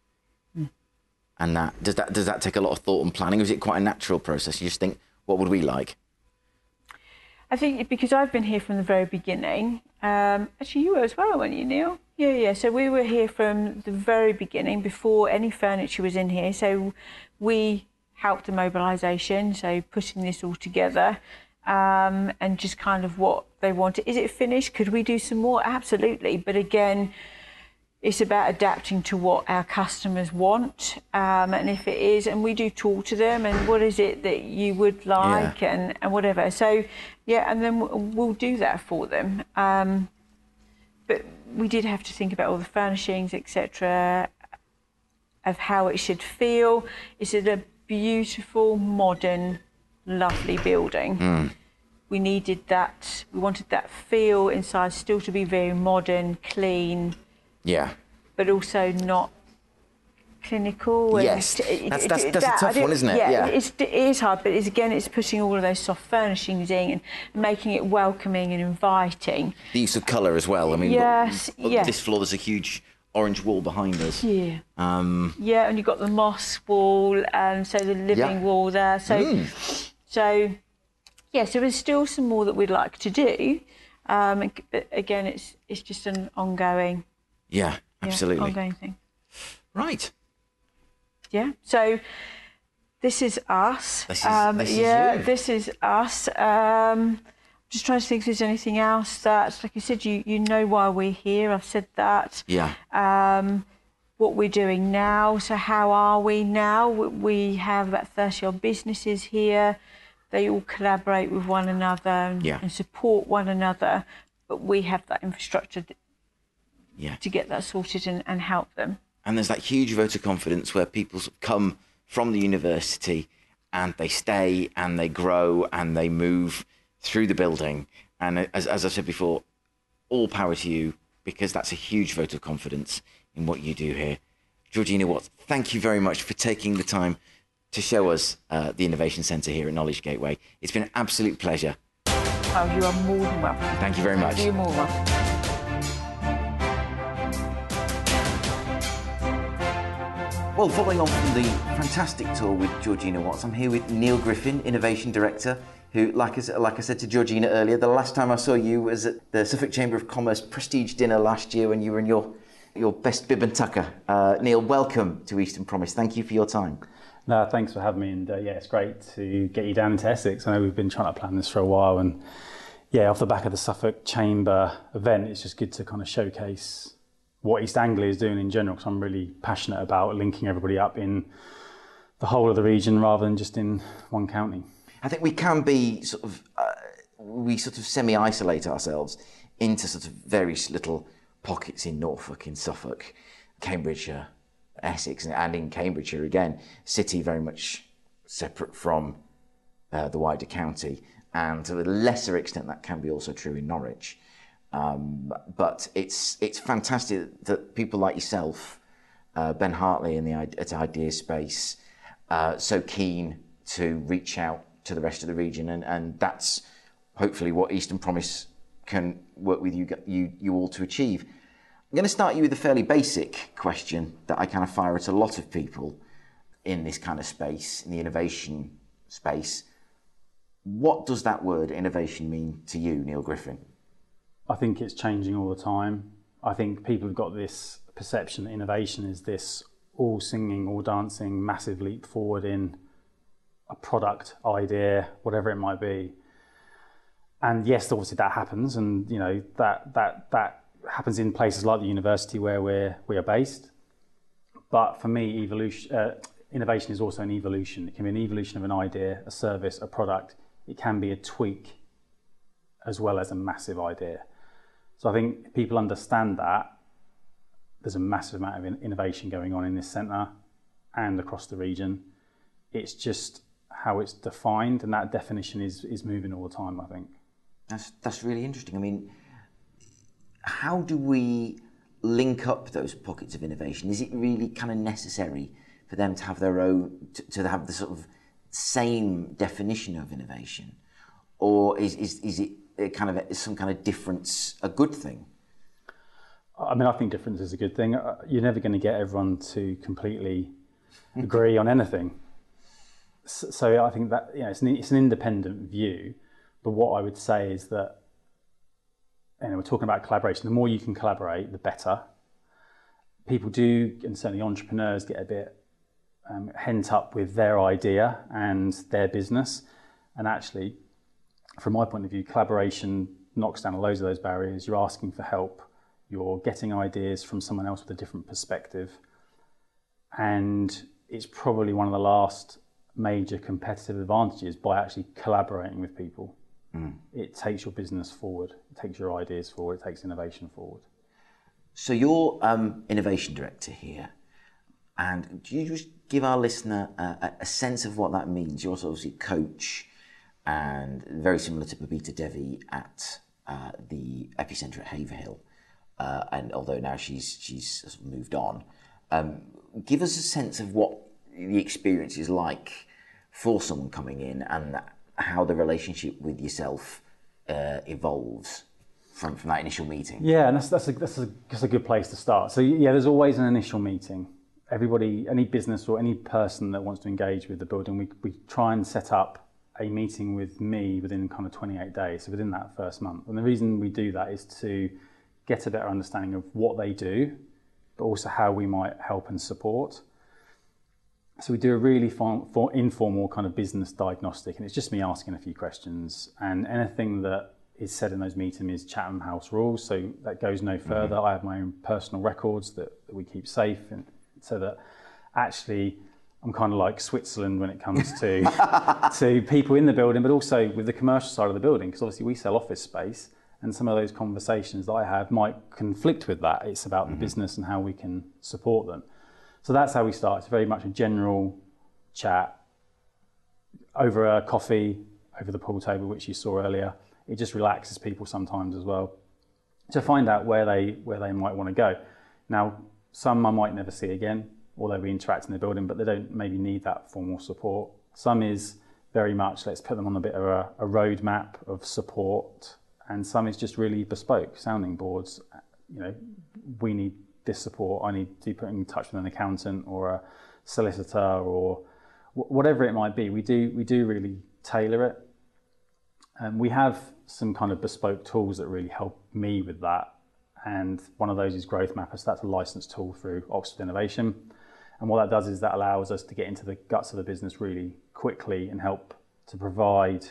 And that does that does that take a lot of thought and planning? Or is it quite a natural process? You just think, what would we like? I think because I've been here from the very beginning. Um, actually, you were as well, weren't you, Neil? Yeah, yeah. So we were here from the very beginning, before any furniture was in here. So we helped the mobilisation, so putting this all together, um, and just kind of what they wanted. Is it finished? Could we do some more? Absolutely. But again, it's about adapting to what our customers want um, and if it is and we do talk to them and what is it that you would like and, and whatever. So yeah and then we'll- do that for them. Um, but we did have to think about all the furnishings etc of how it should feel. Is it a beautiful modern lovely building. We needed that we wanted that feel inside still to be very modern clean Yeah. but also not clinical. and Yes, it- that's- that's- that's a that- I tough one, isn't it? Yeah, Yeah. It's, it is hard, but it's again, it's putting all of those soft furnishings in and making it welcoming and inviting. The use of colour as well. I mean, Yes, look, yeah. this floor there's a huge orange wall behind us. Yeah. Um, Yeah, and you've got the moss wall, and so the living Yeah. Mm. wall there. So, so yeah, so there's still some more that we'd like to do. Um, but again, it's it's just an ongoing, yeah, yeah, absolutely. ongoing thing. Right. Yeah. So this is us. This is- um, this is yeah, you. this is us. Um, just trying to think if there's anything else that, like you said, you you know why we're here. I've said that. Yeah. Um, what we're doing now. So how are we now? We- have about thirty odd businesses here. They all collaborate with one another and, Yeah. and support one another. But we have that infrastructure Yeah. to get that sorted and, and help them. and there's that huge vote of confidence where people come from the university and they stay and they grow and they move through the building. And as, as I said before, all power to you because that's a huge vote of confidence in what you do here. Georgina Watts, thank you very much for taking the time to show us uh, the Innovation Centre here at Knowledge Gateway. It's been an absolute pleasure. Oh, you are more than welcome. Thank you very much. You're more welcome. Well, following on from the fantastic tour with Georgina Watts, I'm here with Neil Griffin, Innovation Director, who, like I, like I said to Georgina earlier, the last time I saw you was at the Suffolk Chamber of Commerce Prestige Dinner last year when you were in your, your best bib and tucker. Uh, Neil, welcome to Eastern Promise. Thank you for your time. No, thanks for having me, and uh, yeah, it's great to get you down into Essex. I know we've been trying to plan this for a while, and yeah, off the back of the Suffolk Chamber event, it's just good to kind of showcase what East Anglia is doing in general. Because I'm really passionate about linking everybody up in the whole of the region rather than just in one county. I think we can be sort of, uh, we sort of semi isolate ourselves into sort of various little pockets in Norfolk, in Suffolk, Cambridgeshire, Essex, and- in Cambridgeshire again, city very much separate from uh, the wider county. And to a lesser extent, that can be also true in Norwich. Um, but it's it's fantastic that people like yourself uh, Ben Hartley in the at Idea Space uh, so keen to reach out to the rest of the region, and, and that's hopefully what Eastern Promise can work with you, you, you all to achieve. I'm going to start you with a fairly basic question that I kind of fire at a lot of people in this kind of space, in the innovation space. What does that word innovation mean to you, Neil Griffin? I think it's changing all the time. I think people have got this perception that innovation is this all singing, all dancing, massive leap forward in a product idea, whatever it might be. And yes, obviously that happens, and you know that that that happens in places like the university where we're we are based. But for me, evolution, uh, innovation is also an evolution. It can be an evolution of an idea, a service, a product. It can be a tweak as well as a massive idea. So I think people understand that there's a massive amount of innovation going on in this centre and across the region. It's just how it's defined, and that definition is is moving all the time. I think. That's that's really interesting. I mean, how do we link up those pockets of innovation? Is it really kind of necessary for them to have their own to, to have the sort of same definition of innovation, or is is is it kind of a, some kind of difference a good thing? I mean, I think difference is a good thing. Uh, you're never going to get everyone to completely agree on anything. So I think that you know, it's an, it's an independent view. But what I would say is that, and we're talking about collaboration. The more you can collaborate, the better. People do, and certainly entrepreneurs get a bit um, hent up with their idea and their business. And actually, from my point of view, collaboration knocks down loads of those barriers. You're asking for help you're getting ideas from someone else with a different perspective. And it's probably one of the last major competitive advantages by actually collaborating with people. Mm. It takes your business forward, it takes your ideas forward, it takes innovation forward. So you're um, innovation director here, and do you just give our listener a, a sense of what that means? You're also obviously coach, and very similar to Babita Devi at uh, the epicenter at Haverhill uh, and although now she's she's moved on, um, give us a sense of what the experience is like for someone coming in and how the relationship with yourself uh, evolves from, from that initial meeting. Yeah, and that's that's a, that's, a, that's a good place to start. So yeah, there's always an initial meeting. Everybody, any business or any person that wants to engage with the building, we, we try and set up a meeting with me within kind of 28 days, so within that first month. And the reason we do that is to get a better understanding of what they do, but also how we might help and support. So we do a really fun, for informal kind of business diagnostic, and it's just me asking a few questions. And anything that is said in those meetings is Chatham House rules, so that goes no further. Mm-hmm. I have my own personal records that, that we keep safe, and so that actually I'm kind of like Switzerland when it comes to to people in the building, but also with the commercial side of the building, because obviously we sell office space and some of those conversations that I have might conflict with that. It's about mm-hmm. the business and how we can support them. So that's how we start. It's very much a general chat over a coffee, over the pool table, which you saw earlier. It just relaxes people sometimes as well to find out where they where they might want to go. Now, some I might never see again, although we interact in the building, but they don't maybe need that formal support. Some is very much let's put them on a bit of a, a roadmap of support and some is just really bespoke sounding boards. You know, we need this support. I need to put in touch with an accountant or a solicitor or whatever it might be. We do we do really tailor it. And we have some kind of bespoke tools that really help me with that. And one of those is Growth Mapper. So that's a licensed tool through Oxford Innovation. And what that does is that allows us to get into the guts of the business really quickly and help to provide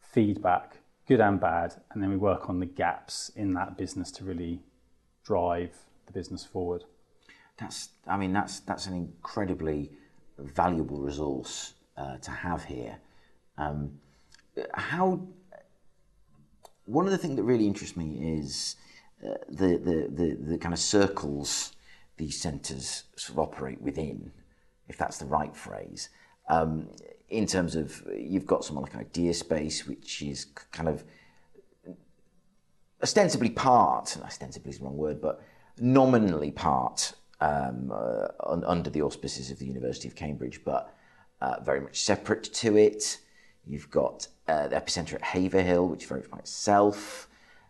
feedback good and bad, and then we work on the gaps in that business to really drive the business forward. That's, I mean, that's that's an incredibly valuable resource uh, to have here. Um, how one of the things that really interests me is uh, the, the, the the kind of circles these centres sort of operate within, if that's the right phrase. Um, in terms of you've got someone like Idea Space, which is kind of ostensibly part, ostensibly is the wrong word, but nominally part um, uh, un- under the auspices of the University of Cambridge, but uh, very much separate to it. You've got uh, the Epicentre at Haverhill, which is very much by itself.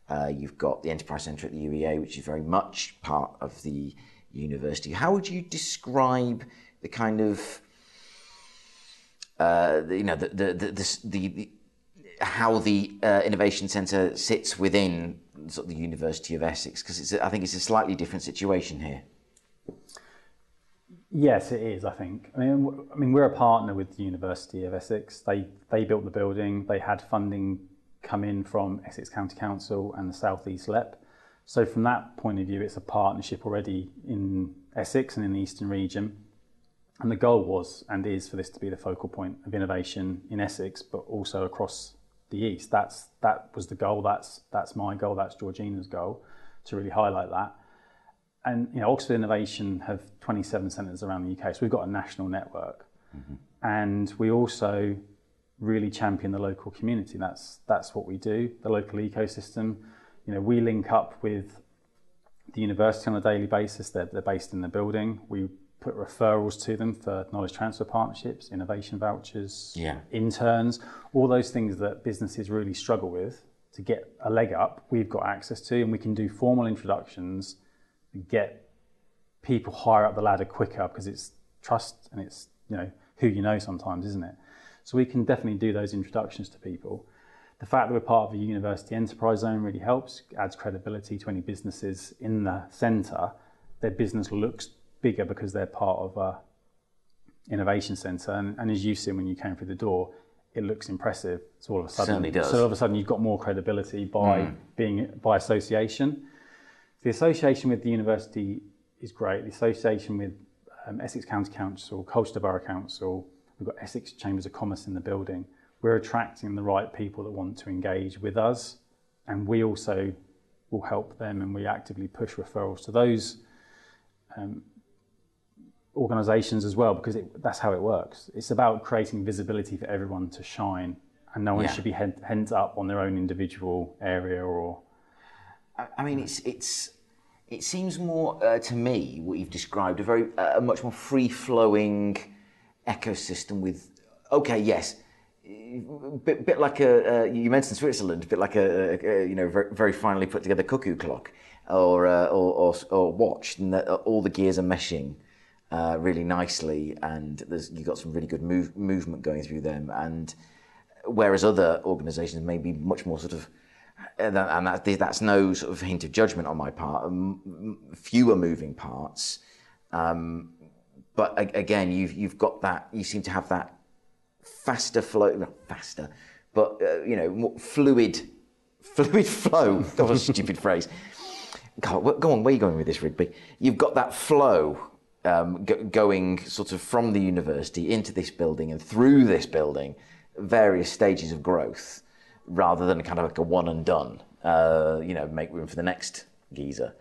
Uh, you've got the Enterprise Centre at the UEA, which is very much part of the university. How would you describe the kind of uh, the, you know the the the, the, the how the uh, innovation centre sits within sort of the University of Essex because I think it's a slightly different situation here. Yes, it is. I think. I mean, I mean, we're a partner with the University of Essex. They they built the building. They had funding come in from Essex County Council and the South East LEP. So from that point of view, it's a partnership already in Essex and in the Eastern region. And the goal was and is for this to be the focal point of innovation in Essex, but also across the East. That's that was the goal. That's that's my goal. That's Georgina's goal to really highlight that. And you know, Oxford Innovation have 27 centres around the UK, so we've got a national network, mm-hmm. and we also really champion the local community. That's that's what we do. The local ecosystem. You know, we link up with the university on a daily basis. They're, they're based in the building. We put referrals to them for knowledge transfer partnerships, innovation vouchers, yeah. interns, all those things that businesses really struggle with to get a leg up. We've got access to, and we can do formal introductions and get people higher up the ladder quicker because it's trust and it's you know who you know sometimes, isn't it? So we can definitely do those introductions to people. The fact that we're part of a university enterprise zone really helps, adds credibility to any businesses in the centre. Their business looks bigger because they're part of a innovation centre. And, and as you've seen when you came through the door, it looks impressive. So all of a sudden, so all of a sudden you've got more credibility by mm. being by association. The association with the university is great. The association with um, Essex County Council, Colchester Borough Council, We've got Essex Chambers of Commerce in the building. We're attracting the right people that want to engage with us, and we also will help them and we actively push referrals to those um, organisations as well because it, that's how it works. It's about creating visibility for everyone to shine, and no one yeah. should be hent up on their own individual area or. I mean, it's it's it seems more uh, to me what you've described a very uh, a much more free flowing ecosystem with, okay, yes, bit, bit like a, uh, you mentioned Switzerland, a bit like a, a, you know, very, very finely put together cuckoo clock or, uh, or, or, or, watch, and the, all the gears are meshing uh, really nicely, and there's, you've got some really good move, movement going through them. And whereas other organisations may be much more sort of, and that, that's no sort of hint of judgment on my part, fewer moving parts. Um, but again, you've you've got that. You seem to have that faster flow, not faster, but uh, you know, more fluid, fluid flow. that was a stupid phrase. God, go on. Where are you going with this, Rigby? You've got that flow um, going sort of from the university into this building and through this building, various stages of growth, rather than kind of like a one and done. Uh, you know, make room for the next geezer.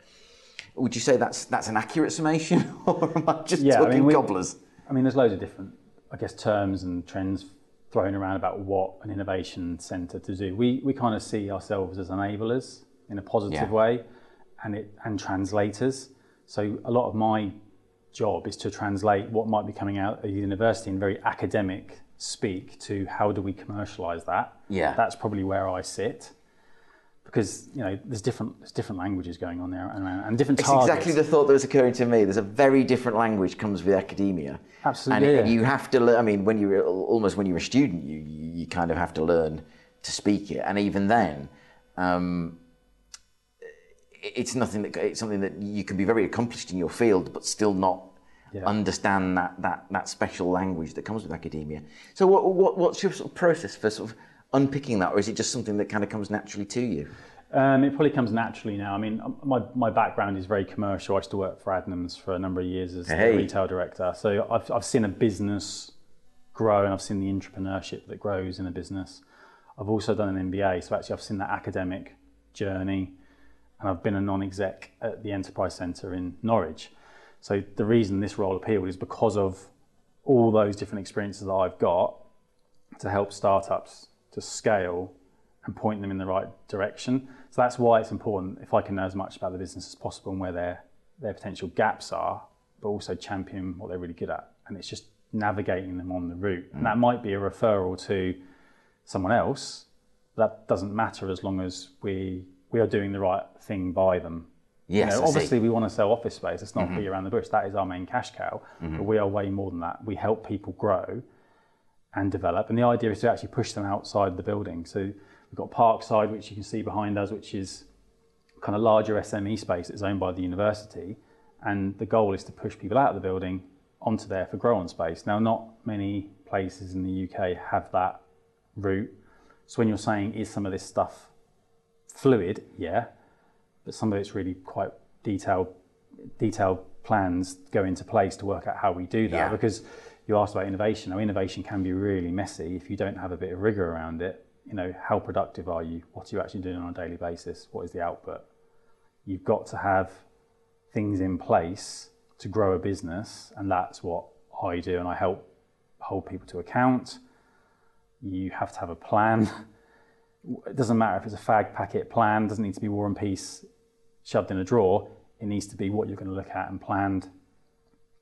Would you say that's that's an accurate summation, or am I just yeah, talking I mean, we, gobblers? I mean, there's loads of different, I guess, terms and trends thrown around about what an innovation centre to do. We we kind of see ourselves as enablers in a positive yeah. way, and it and translators. So a lot of my job is to translate what might be coming out of the university in very academic speak to how do we commercialise that. Yeah, that's probably where I sit because you know there's different there's different languages going on there and, and different it's targets. exactly the thought that was occurring to me. There's a very different language comes with academia. Absolutely, and, yeah. you have to learn. I mean, when you're almost when you're a student, you you kind of have to learn to speak it, and even then. Um, it's nothing that it's something that you can be very accomplished in your field, but still not yeah. understand that, that that special language that comes with academia. So, what, what what's your sort of process for sort of unpicking that, or is it just something that kind of comes naturally to you? Um, it probably comes naturally now. I mean, um, my, my background is very commercial. I used to work for Adnams for a number of years as hey. the retail director. So I've, I've seen a business grow and I've seen the entrepreneurship that grows in a business. I've also done an MBA, so actually I've seen that academic journey and I've been a non-exec at the Enterprise Centre in Norwich. So the reason this role appealed is because of all those different experiences that I've got to help startups to scale and point them in the right direction. So that's why it's important if I can know as much about the business as possible and where their their potential gaps are, but also champion what they're really good at. And it's just navigating them on the route. And that mm. might be a referral to someone else. That doesn't matter as long as we we are doing the right thing by them. Yes, You know, obviously we want to sell office space. It's not be mm-hmm. around the bush. That is our main cash cow. But mm-hmm. we are way more than that. We help people grow and develop. And the idea is to actually push them outside the building. So we've got Parkside, which you can see behind us, which is kind of larger SME space that's owned by the university. And the goal is to push people out of the building onto there for grow on space. Now, not many places in the UK have that route. So when you're saying, is some of this stuff fluid? Yeah. But some of it's really quite detailed, detailed plans go into place to work out how we do that. Yeah. Because you asked about innovation. Now, innovation can be really messy if you don't have a bit of rigor around it. You know, how productive are you? What are you actually doing on a daily basis? What is the output? You've got to have things in place to grow a business, and that's what I do. And I help hold people to account. You have to have a plan. It doesn't matter if it's a fag packet plan. It doesn't need to be War and Peace shoved in a drawer. It needs to be what you're going to look at and planned.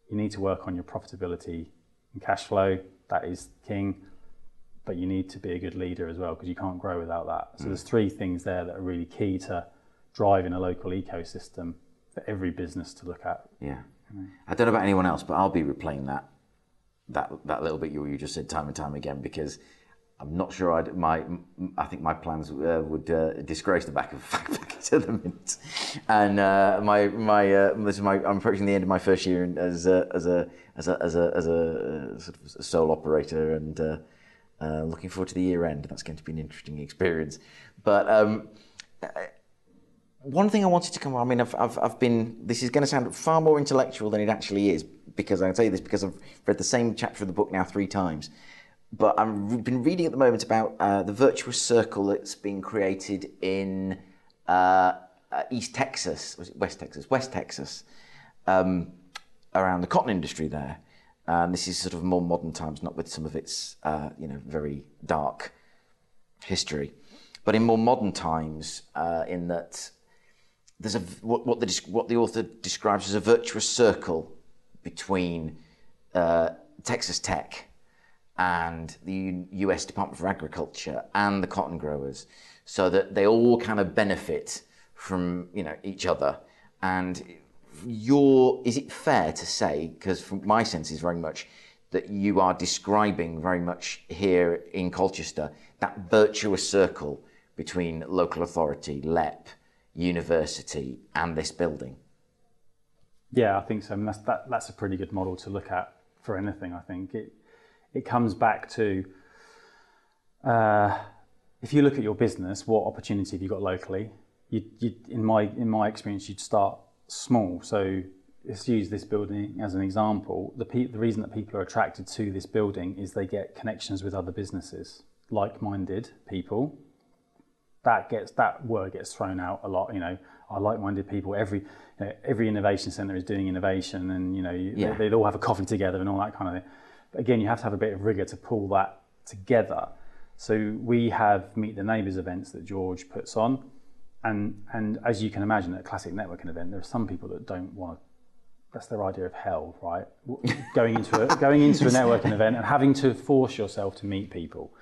You need to work on your profitability and cash flow. That is king. But you need to be a good leader as well because you can't grow without that. So there's mm. three things there that are really key to driving a local ecosystem for every business to look at. Yeah. I don't know about anyone else, but I'll be replaying that that that little bit you you just said time and time again because I'm not sure I'd my I think my plans uh, would uh, disgrace the back of packet at the minute, and uh, my my uh, this is my I'm approaching the end of my first year as a, as a as a as a as a, uh, sort of sole operator and. Uh, looking forward to the year end. That's going to be an interesting experience. But um, one thing I wanted to come on, I mean, I've, I've, I've been, this is going to sound far more intellectual than it actually is, because I can tell you this because I've read the same chapter of the book now three times. But I've been reading at the moment about uh, the virtuous circle that's been created in uh, uh, East Texas, was it West Texas? West Texas, um, around the cotton industry there. And this is sort of more modern times, not with some of its, uh, you know, very dark history, but in more modern times, uh, in that there's a what, what the what the author describes as a virtuous circle between uh, Texas Tech and the U.S. Department for Agriculture and the cotton growers, so that they all kind of benefit from you know each other. And your is it fair to say, because from my sense is very much that you are describing very much here in Colchester that virtuous circle between local authority, LEP, university, and this building. Yeah, I think so. That's, that, that's a pretty good model to look at for anything. I think it it comes back to uh, if you look at your business, what opportunity have you got locally? You, you, in my in my experience, you'd start small. So let's use this building as an example. The pe- the reason that people are attracted to this building is they get connections with other businesses, like-minded people that gets that word gets thrown out a lot. You know, I like-minded people. Every you know, every innovation center is doing innovation, and you know you, Yeah. they, they all have a coffee together and all that kind of thing. But again, you have to have a bit of rigor to pull that together. So we have meet the neighbours events that George puts on, and and as you can imagine, at a classic networking event, there are some people that don't want. to That's their idea of hell, right? going into a going into a networking event and having to force yourself to meet people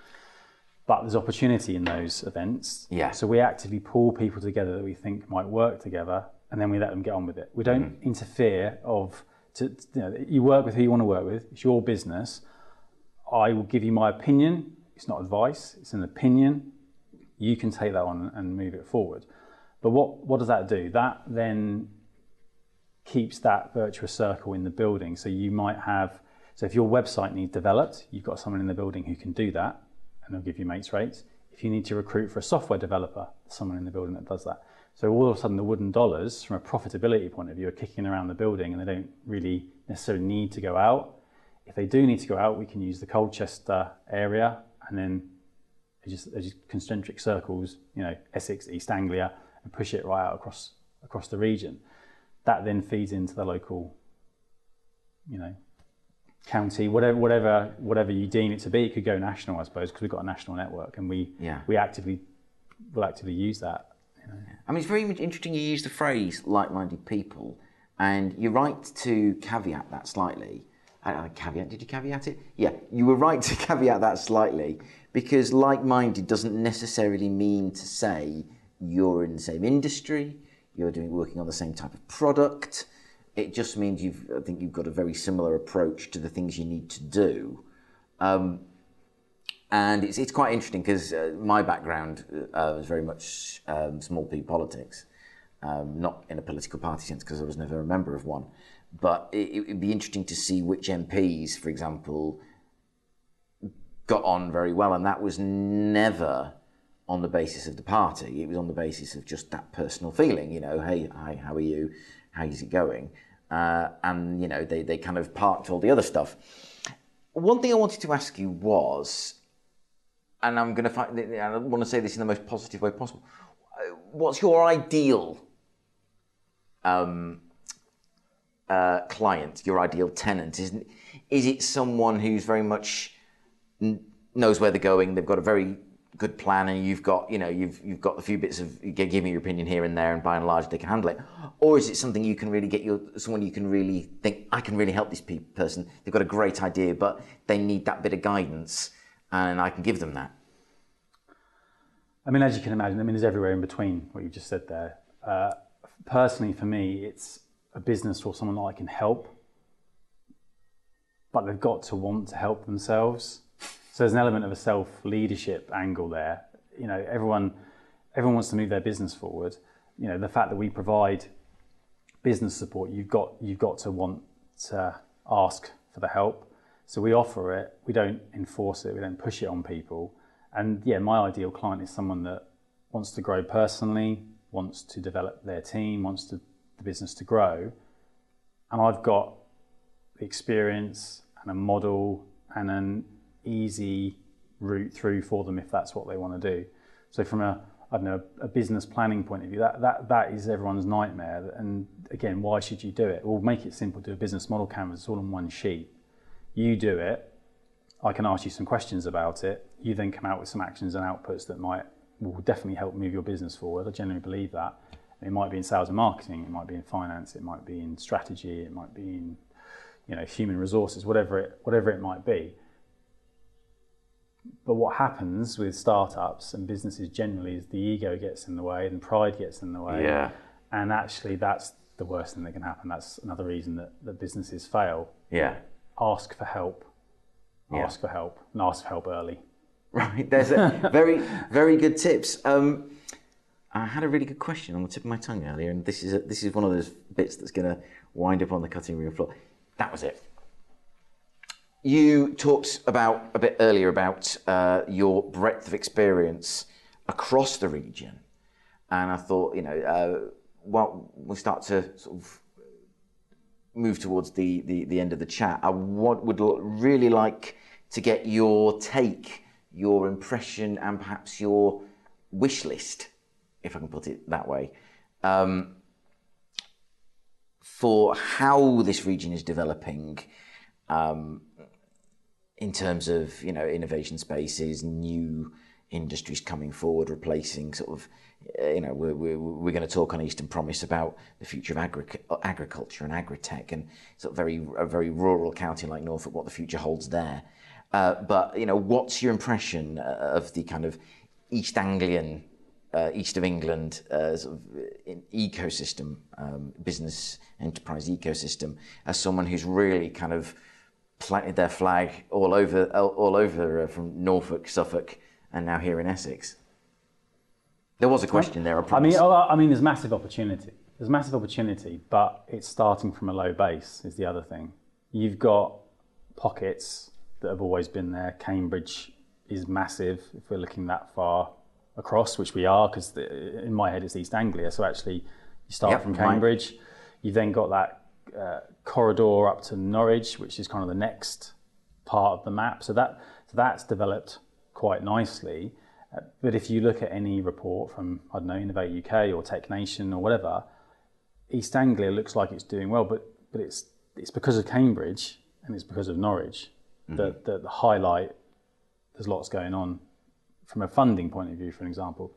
but there's opportunity in those events. Yeah. So we actively pull people together that we think might work together, and then we let them get on with it. We don't mm-hmm. interfere. Of to, you know, you work with who you want to work with. It's your business. I will give you my opinion. It's not advice. It's an opinion. You can take that on and move it forward. But what what does that do? That then keeps that virtuous circle in the building. So you might have, so if your website needs developed, you've got someone in the building who can do that and they'll give you mates rates. If you need to recruit for a software developer, someone in the building that does that. So all of a sudden the wooden dollars from a profitability point of view are kicking around the building and they don't really necessarily need to go out. If they do need to go out, we can use the Colchester area and then they just, just concentric circles, you know, Essex, East Anglia, and push it right out across across the region. That then feeds into the local, you know, county, whatever whatever whatever you deem it to be. It could go national, I suppose, because we've got a national network, and we Yeah. we actively will actively use that. I mean, it's very interesting you use the phrase like-minded people, And you're right to caveat that slightly. Uh, caveat, did you caveat it? Yeah, you were right to caveat that slightly because like minded doesn't necessarily mean to say you're in the same industry, you're doing working on the same type of product. It just means you've, I think you've got a very similar approach to the things you need to do. Um, and it's, it's quite interesting because uh, my background uh, was very much um, small p politics, um, not in a political party sense because I was never a member of one. But it would be interesting to see which MPs, for example, got on very well, and that was never on the basis of the party. It was on the basis of just that personal feeling. You know, hey, hi, how are you? How is it going? Uh, and you know, they they kind of parked all the other stuff. One thing I wanted to ask you was, and I'm going to find, I want to say this in the most positive way possible. What's your ideal um, uh, client, your ideal tenant? Is is it someone who's very much knows where they're going? They've got a very good plan and you've got you know you've you've got a few bits of give me your opinion here and there and by and large they can handle it or is it something you can really get your someone you can really think i can really help this pe- person they've got a great idea but they need that bit of guidance and i can give them that i mean as you can imagine i mean there's everywhere in between what you just said there uh, personally for me it's a business or someone that i can help but they've got to want to help themselves so there's an element of a self leadership angle there. You know, everyone everyone wants to move their business forward. You know, the fact that we provide business support, you've got you've got to want to ask for the help. So we offer it. We don't enforce it. We don't push it on people. And yeah, my ideal client is someone that wants to grow personally, wants to develop their team, wants to, the business to grow. And I've got the experience and a model and an easy route through for them if that's what they want to do. So from a I don't know a business planning point of view, that that that is everyone's nightmare. And again, why should you do it? Well, make it simple. Do a business model canvas. It's all on one sheet. You do it. I can ask you some questions about it. You then come out with some actions and outputs that might will definitely help move your business forward. I generally believe that. It might be in sales and marketing. It might be in finance. It might be in strategy. It might be in you know human resources. Whatever it whatever it might be but what happens with startups and businesses generally is the ego gets in the way and pride gets in the way. Yeah. And actually, that's the worst thing that can happen. That's another reason that, that businesses fail. Yeah. Ask for help. Yeah. Ask for help and ask for help early. Right. There's a very, very good tips. Um, I had a really good question on the tip of my tongue earlier, and this is a, this is one of those bits that's going to wind up on the cutting room floor. That was it. You talked about a bit earlier about uh, your breadth of experience across the region, and I thought, you know, uh, well, we start to sort of move towards the, the, the end of the chat. I want, would really like to get your take, your impression, and perhaps your wish list, if I can put it that way, um, for how this region is developing. Um, in terms of you know innovation spaces, new industries coming forward, replacing sort of you know we're, we're, we're going to talk on Eastern Promise about the future of agri- agriculture and agri-tech and sort of very a very rural county like Norfolk, what the future holds there. Uh, but you know, what's your impression uh, of the kind of East Anglian, uh, East of England uh, sort of uh, ecosystem, um, business enterprise ecosystem, as someone who's really kind of planted their flag all over, all over uh, from Norfolk, Suffolk, and now here in Essex. There was a question there. I, I mean, I mean, there's massive opportunity. There's massive opportunity, but it's starting from a low base. Is the other thing. You've got pockets that have always been there. Cambridge is massive. If we're looking that far across, which we are, because in my head it's East Anglia. So actually, you start yep, from Cambridge. Right. You've then got that uh, corridor up to Norwich, which is kind of the next part of the map. So that so that's developed quite nicely. But if you look at any report from I don't know Innovate UK or Tech Nation or whatever, East Anglia looks like it's doing well, but but it's it's because of Cambridge and it's because of Norwich mm-hmm. that, that the highlight there's lots going on from a funding point of view, for example.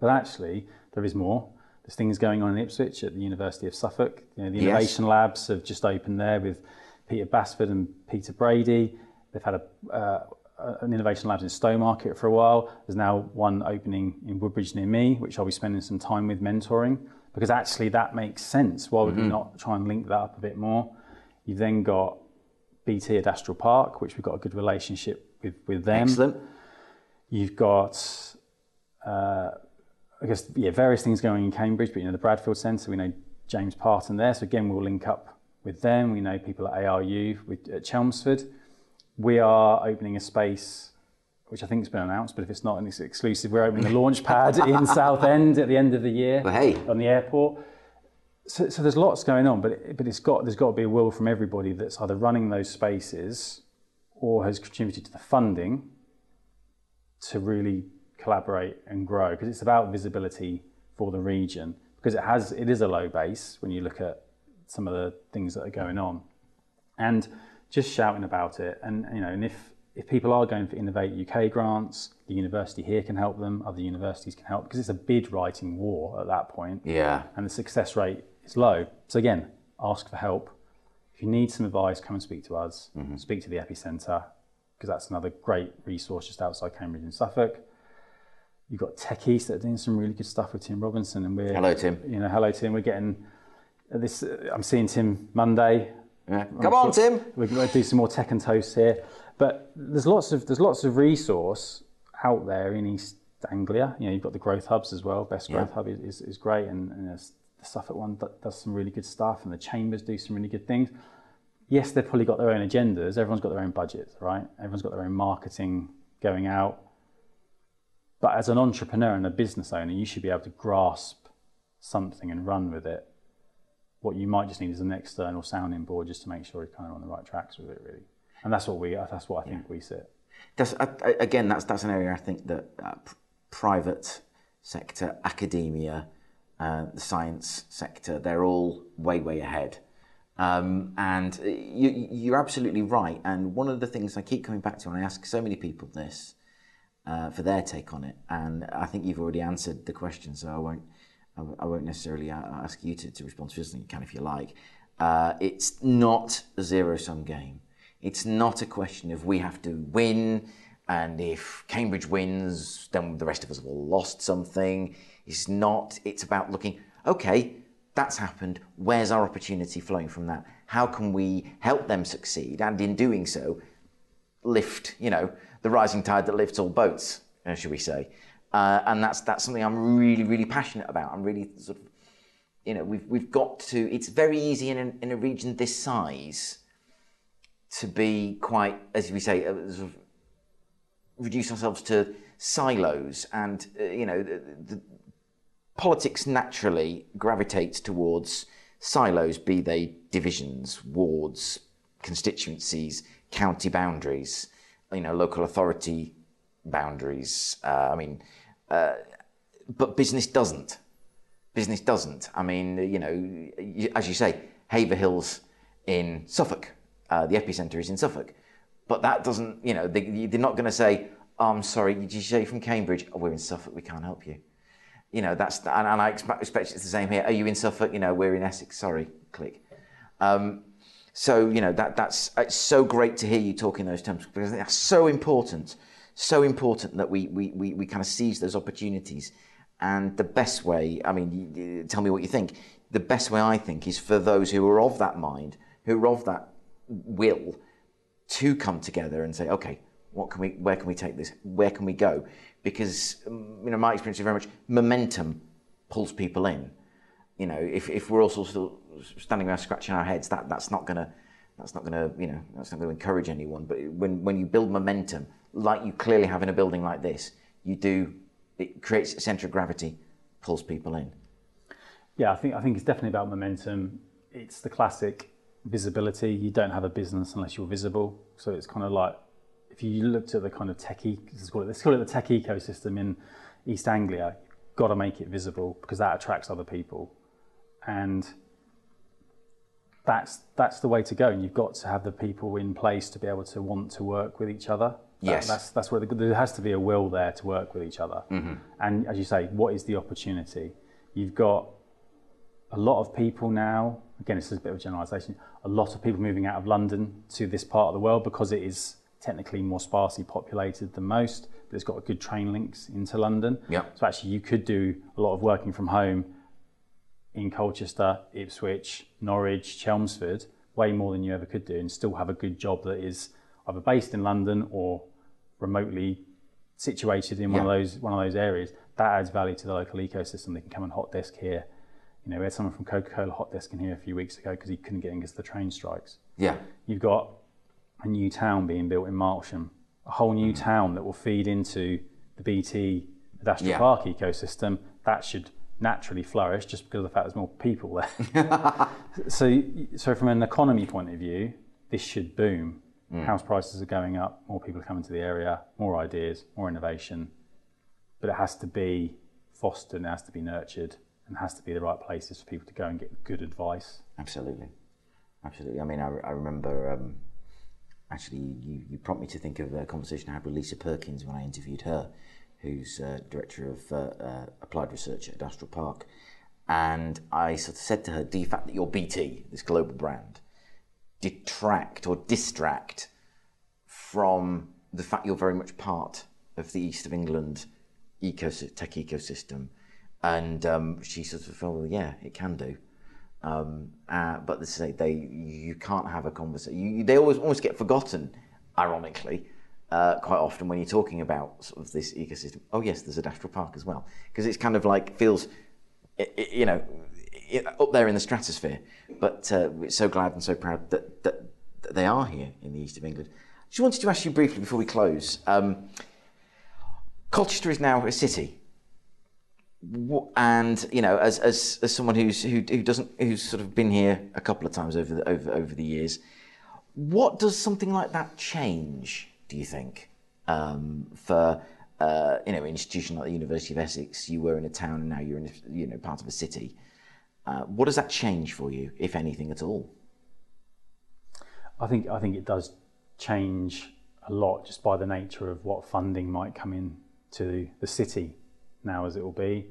But actually, there is more There's things going on in Ipswich at the University of Suffolk. You know, the Yes. innovation labs have just opened there with Peter Basford and Peter Brady. They've had a, uh, an innovation labs in Stowmarket for a while. There's now one opening in Woodbridge near me, which I'll be spending some time with mentoring because actually that makes sense. Why would we not try and link that up a bit more? You've then got BT at Adastral Park, which we've got a good relationship with, with them. Excellent. You've got, uh, I guess, yeah, various things going in Cambridge, but you know, the Bradfield Centre, we know James Parton there. So again, we'll link up with them. We know people at ARU with, at Chelmsford. We are opening a space, which I think has been announced, but if it's not and it's exclusive, we're opening a launch pad in Southend at the end of the year Well, hey. on the airport. So, so there's lots going on, but it, but it's got there's got to be a will from everybody that's either running those spaces or has contributed to the funding to really collaborate and grow because it's about visibility for the region because it has it is a low base when you look at some of the things that are going on and just shouting about it and you know and if if people are going for innovate uk grants the university here can help them other universities can help because it's a bid writing war at that point Yeah. and the success rate is low. So again, ask for help. If you need some advice, come and speak to us. Speak to the Epicenter because that's another great resource just outside Cambridge in Suffolk. You've got Tech East that are doing some really good stuff with Tim Robinson, and we're Hello, Tim. You know, hello Tim. We're getting uh, this. Uh, I'm seeing Tim Monday. Yeah. Come on, Tim. We're going to do some more tech and toast here, but there's lots of there's lots of resource out there in East Anglia. You know, you've got the growth hubs as well. Best growth hub is, is, is great, and, and there's the Suffolk one that does some really good stuff, and the chambers do some really good things. Yes, they've probably got their own agendas. Everyone's got their own budgets, right? Everyone's got their own marketing going out. But as an entrepreneur and a business owner, you should be able to grasp something and run with it. What you might just need is an external sounding board just to make sure you're kind of on the right tracks with it, really. And that's what we. That's what I think we sit. That's, again, that's that's an area I think that uh, private sector, academia, uh, the science sector, they're all way way ahead. Um, and uh, you, you're absolutely right. And one of the things I keep coming back to, and I ask so many people this uh, for their take on it, and I think you've already answered the question, so I won't. I won't necessarily ask you to, to respond to this. You can if you like. Uh, it's not a zero sum game. It's not a question of we have to win, and if Cambridge wins, then the rest of us have all lost something. It's not. It's about looking. Okay, that's happened. Where's our opportunity flowing from that? How can we help them succeed? And in doing so, lift, you know, the rising tide that lifts all boats, uh, should we say? Uh, and that's that's something I'm really, really passionate about. I'm really sort of, you know, we've we've got to. It's very easy in a, in a region this size to be quite, as we say, uh, sort of reduce ourselves to silos, and uh, you know, the, the, politics naturally gravitates towards silos, be they divisions, wards, constituencies, county boundaries, you know, local authority boundaries. Uh, I mean, uh, but business doesn't. Business doesn't. I mean, you know, as you say, Haverhill's in Suffolk. Uh, the epicenter is in Suffolk. But that doesn't, you know, they, they're not going to say, oh, I'm sorry, did you say from Cambridge? Oh, we're in Suffolk, we can't help you. You know, that's, and, and I expect, expect it's the same here. Are you in Suffolk? You know, we're in Essex, sorry, click. Um, so, you know, that, that's, it's so great to hear you talk in those terms because that's so important, so important that we, we, we, we kind of seize those opportunities. And the best way, I mean, you- tell me what you think. The best way I think is for those who are of that mind, who are of that will, to come together and say, okay, what can we, where can we take this? Where can we go? Because you know, my experience is very much momentum pulls people in. You know, if, if we're also still standing around scratching our heads, that, that's not gonna that's not gonna you know that's not gonna encourage anyone. But when when you build momentum, like you clearly have in a building like this, you do it creates a centre of gravity, pulls people in. Yeah, I think I think it's definitely about momentum. It's the classic visibility. You don't have a business unless you're visible. So it's kind of like if you looked at the kind of tech, e- let's call it, let's call it the tech ecosystem in East Anglia. You've got to make it visible because that attracts other people, and that's that's the way to go. And you've got to have the people in place to be able to want to work with each other. Yes. that's that's where the, there has to be a will there to work with each other. Mm-hmm. And as you say, what is the opportunity? You've got a lot of people now, again, this is a bit of a generalisation, a lot of people moving out of London to this part of the world because it is technically more sparsely populated than most, but it's got good train links into London. Yeah. So actually, you could do a lot of working from home in Colchester, Ipswich, Norwich, Chelmsford, way more than you ever could do, and still have a good job that is either based in London or remotely situated in one of those one of those areas. That adds value to the local ecosystem. They can come and hot desk here. You know, we had someone from Coca-Cola hot desk in here a few weeks ago because he couldn't get in because the train strikes. Yeah. You've got a new town being built in Martlesham, a whole new mm-hmm. town that will feed into the BT industrial Yeah. park ecosystem. That should naturally flourish just because of the fact there's more people there. so, so from an economy point of view, this should boom. House prices are going up, more people are coming to the area, more ideas, more innovation. But it has to be fostered, and it has to be nurtured, and has to be the right places for people to go and get good advice. Absolutely, absolutely. I mean, I, I remember um, actually you, you prompt me to think of a conversation I had with Lisa Perkins when I interviewed her, who's uh, director of uh, uh, applied research at Adastral Park, and I sort of said to her, "Do you fact that you're BT, this global brand, detract or distract from the fact you're very much part of the east of England ecosystem, tech ecosystem?" And um, she sort of felt, well, yeah, it can do. Um, uh, but they say they you can't have a conversation. You, they always almost get forgotten, ironically, uh, quite often when you're talking about sort of this ecosystem. Oh yes, there's Adastral Park as well because it's kind of like feels, i- i- you know, up there in the stratosphere. But uh, we're so glad and so proud that, that that they are here in the east of England. I Just wanted to ask you briefly before we close. Um, Colchester is now a city and you know, as as, as someone who's who, who doesn't who's sort of been here a couple of times over the, over over the years, what does something like that change? Do you think um, for uh, you know an institution like the University of Essex? You were in a town, and now you're in a, you know part of a city. Uh, what does that change for you, if anything at all? I think I think it does change a lot just by the nature of what funding might come in to the city now as it will be.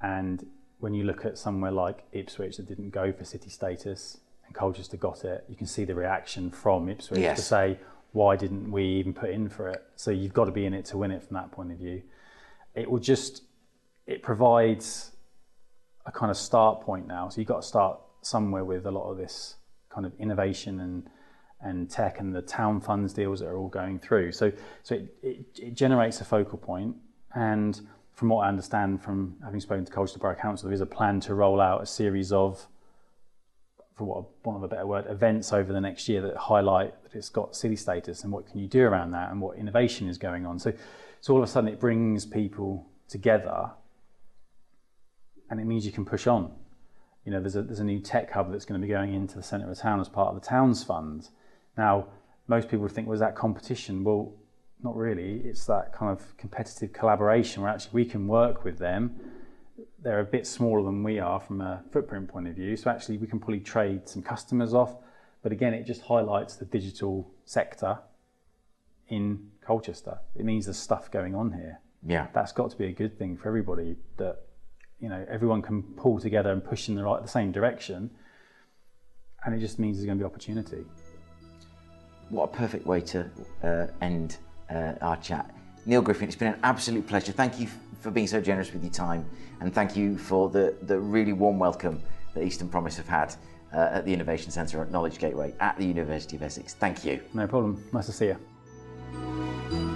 And when you look at somewhere like Ipswich that didn't go for city status and Colchester got it, you can see the reaction from Ipswich Yes. to say, why didn't we even put in for it? So you've got to be in it to win it from that point of view. It will just it provides a kind of start point now. So you've got to start somewhere with a lot of this kind of innovation and and tech and the town funds deals that are all going through. So so it, it, it generates a focal point and from what I understand from having spoken to Colchester Borough Council, there is a plan to roll out a series of, for what want of a better word, events over the next year that highlight that it's got city status and what can you do around that and what innovation is going on. So, so all of a sudden it brings people together and it means you can push on. You know, there's a, there's a new tech hub that's going to be going into the centre of town as part of the Towns Fund. Now, most people would think, was that competition? Well, not really. It's that kind of competitive collaboration where actually we can work with them. They're a bit smaller than we are from a footprint point of view, so actually we can probably trade some customers off. But again, it just highlights the digital sector in Colchester. It means there's stuff going on here Yeah, that's got to be a good thing for everybody that you know everyone can pull together and push in the right the same direction and it just means there's going to be opportunity what a perfect way to uh, end uh, our chat. Neil Griffin, it's been an absolute pleasure. Thank you for being so generous with your time, and thank you for the, the really warm welcome that Eastern Promise have had uh, at the Innovation Centre at Knowledge Gateway at the University of Essex. Thank you. no problem nice to see you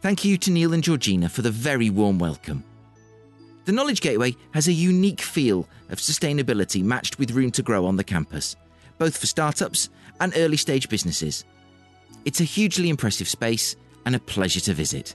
Thank you to Neil and Georgina for the very warm welcome. The Knowledge Gateway has a unique feel of sustainability matched with room to grow on the campus, both for startups and early stage businesses. It's a hugely impressive space and a pleasure to visit.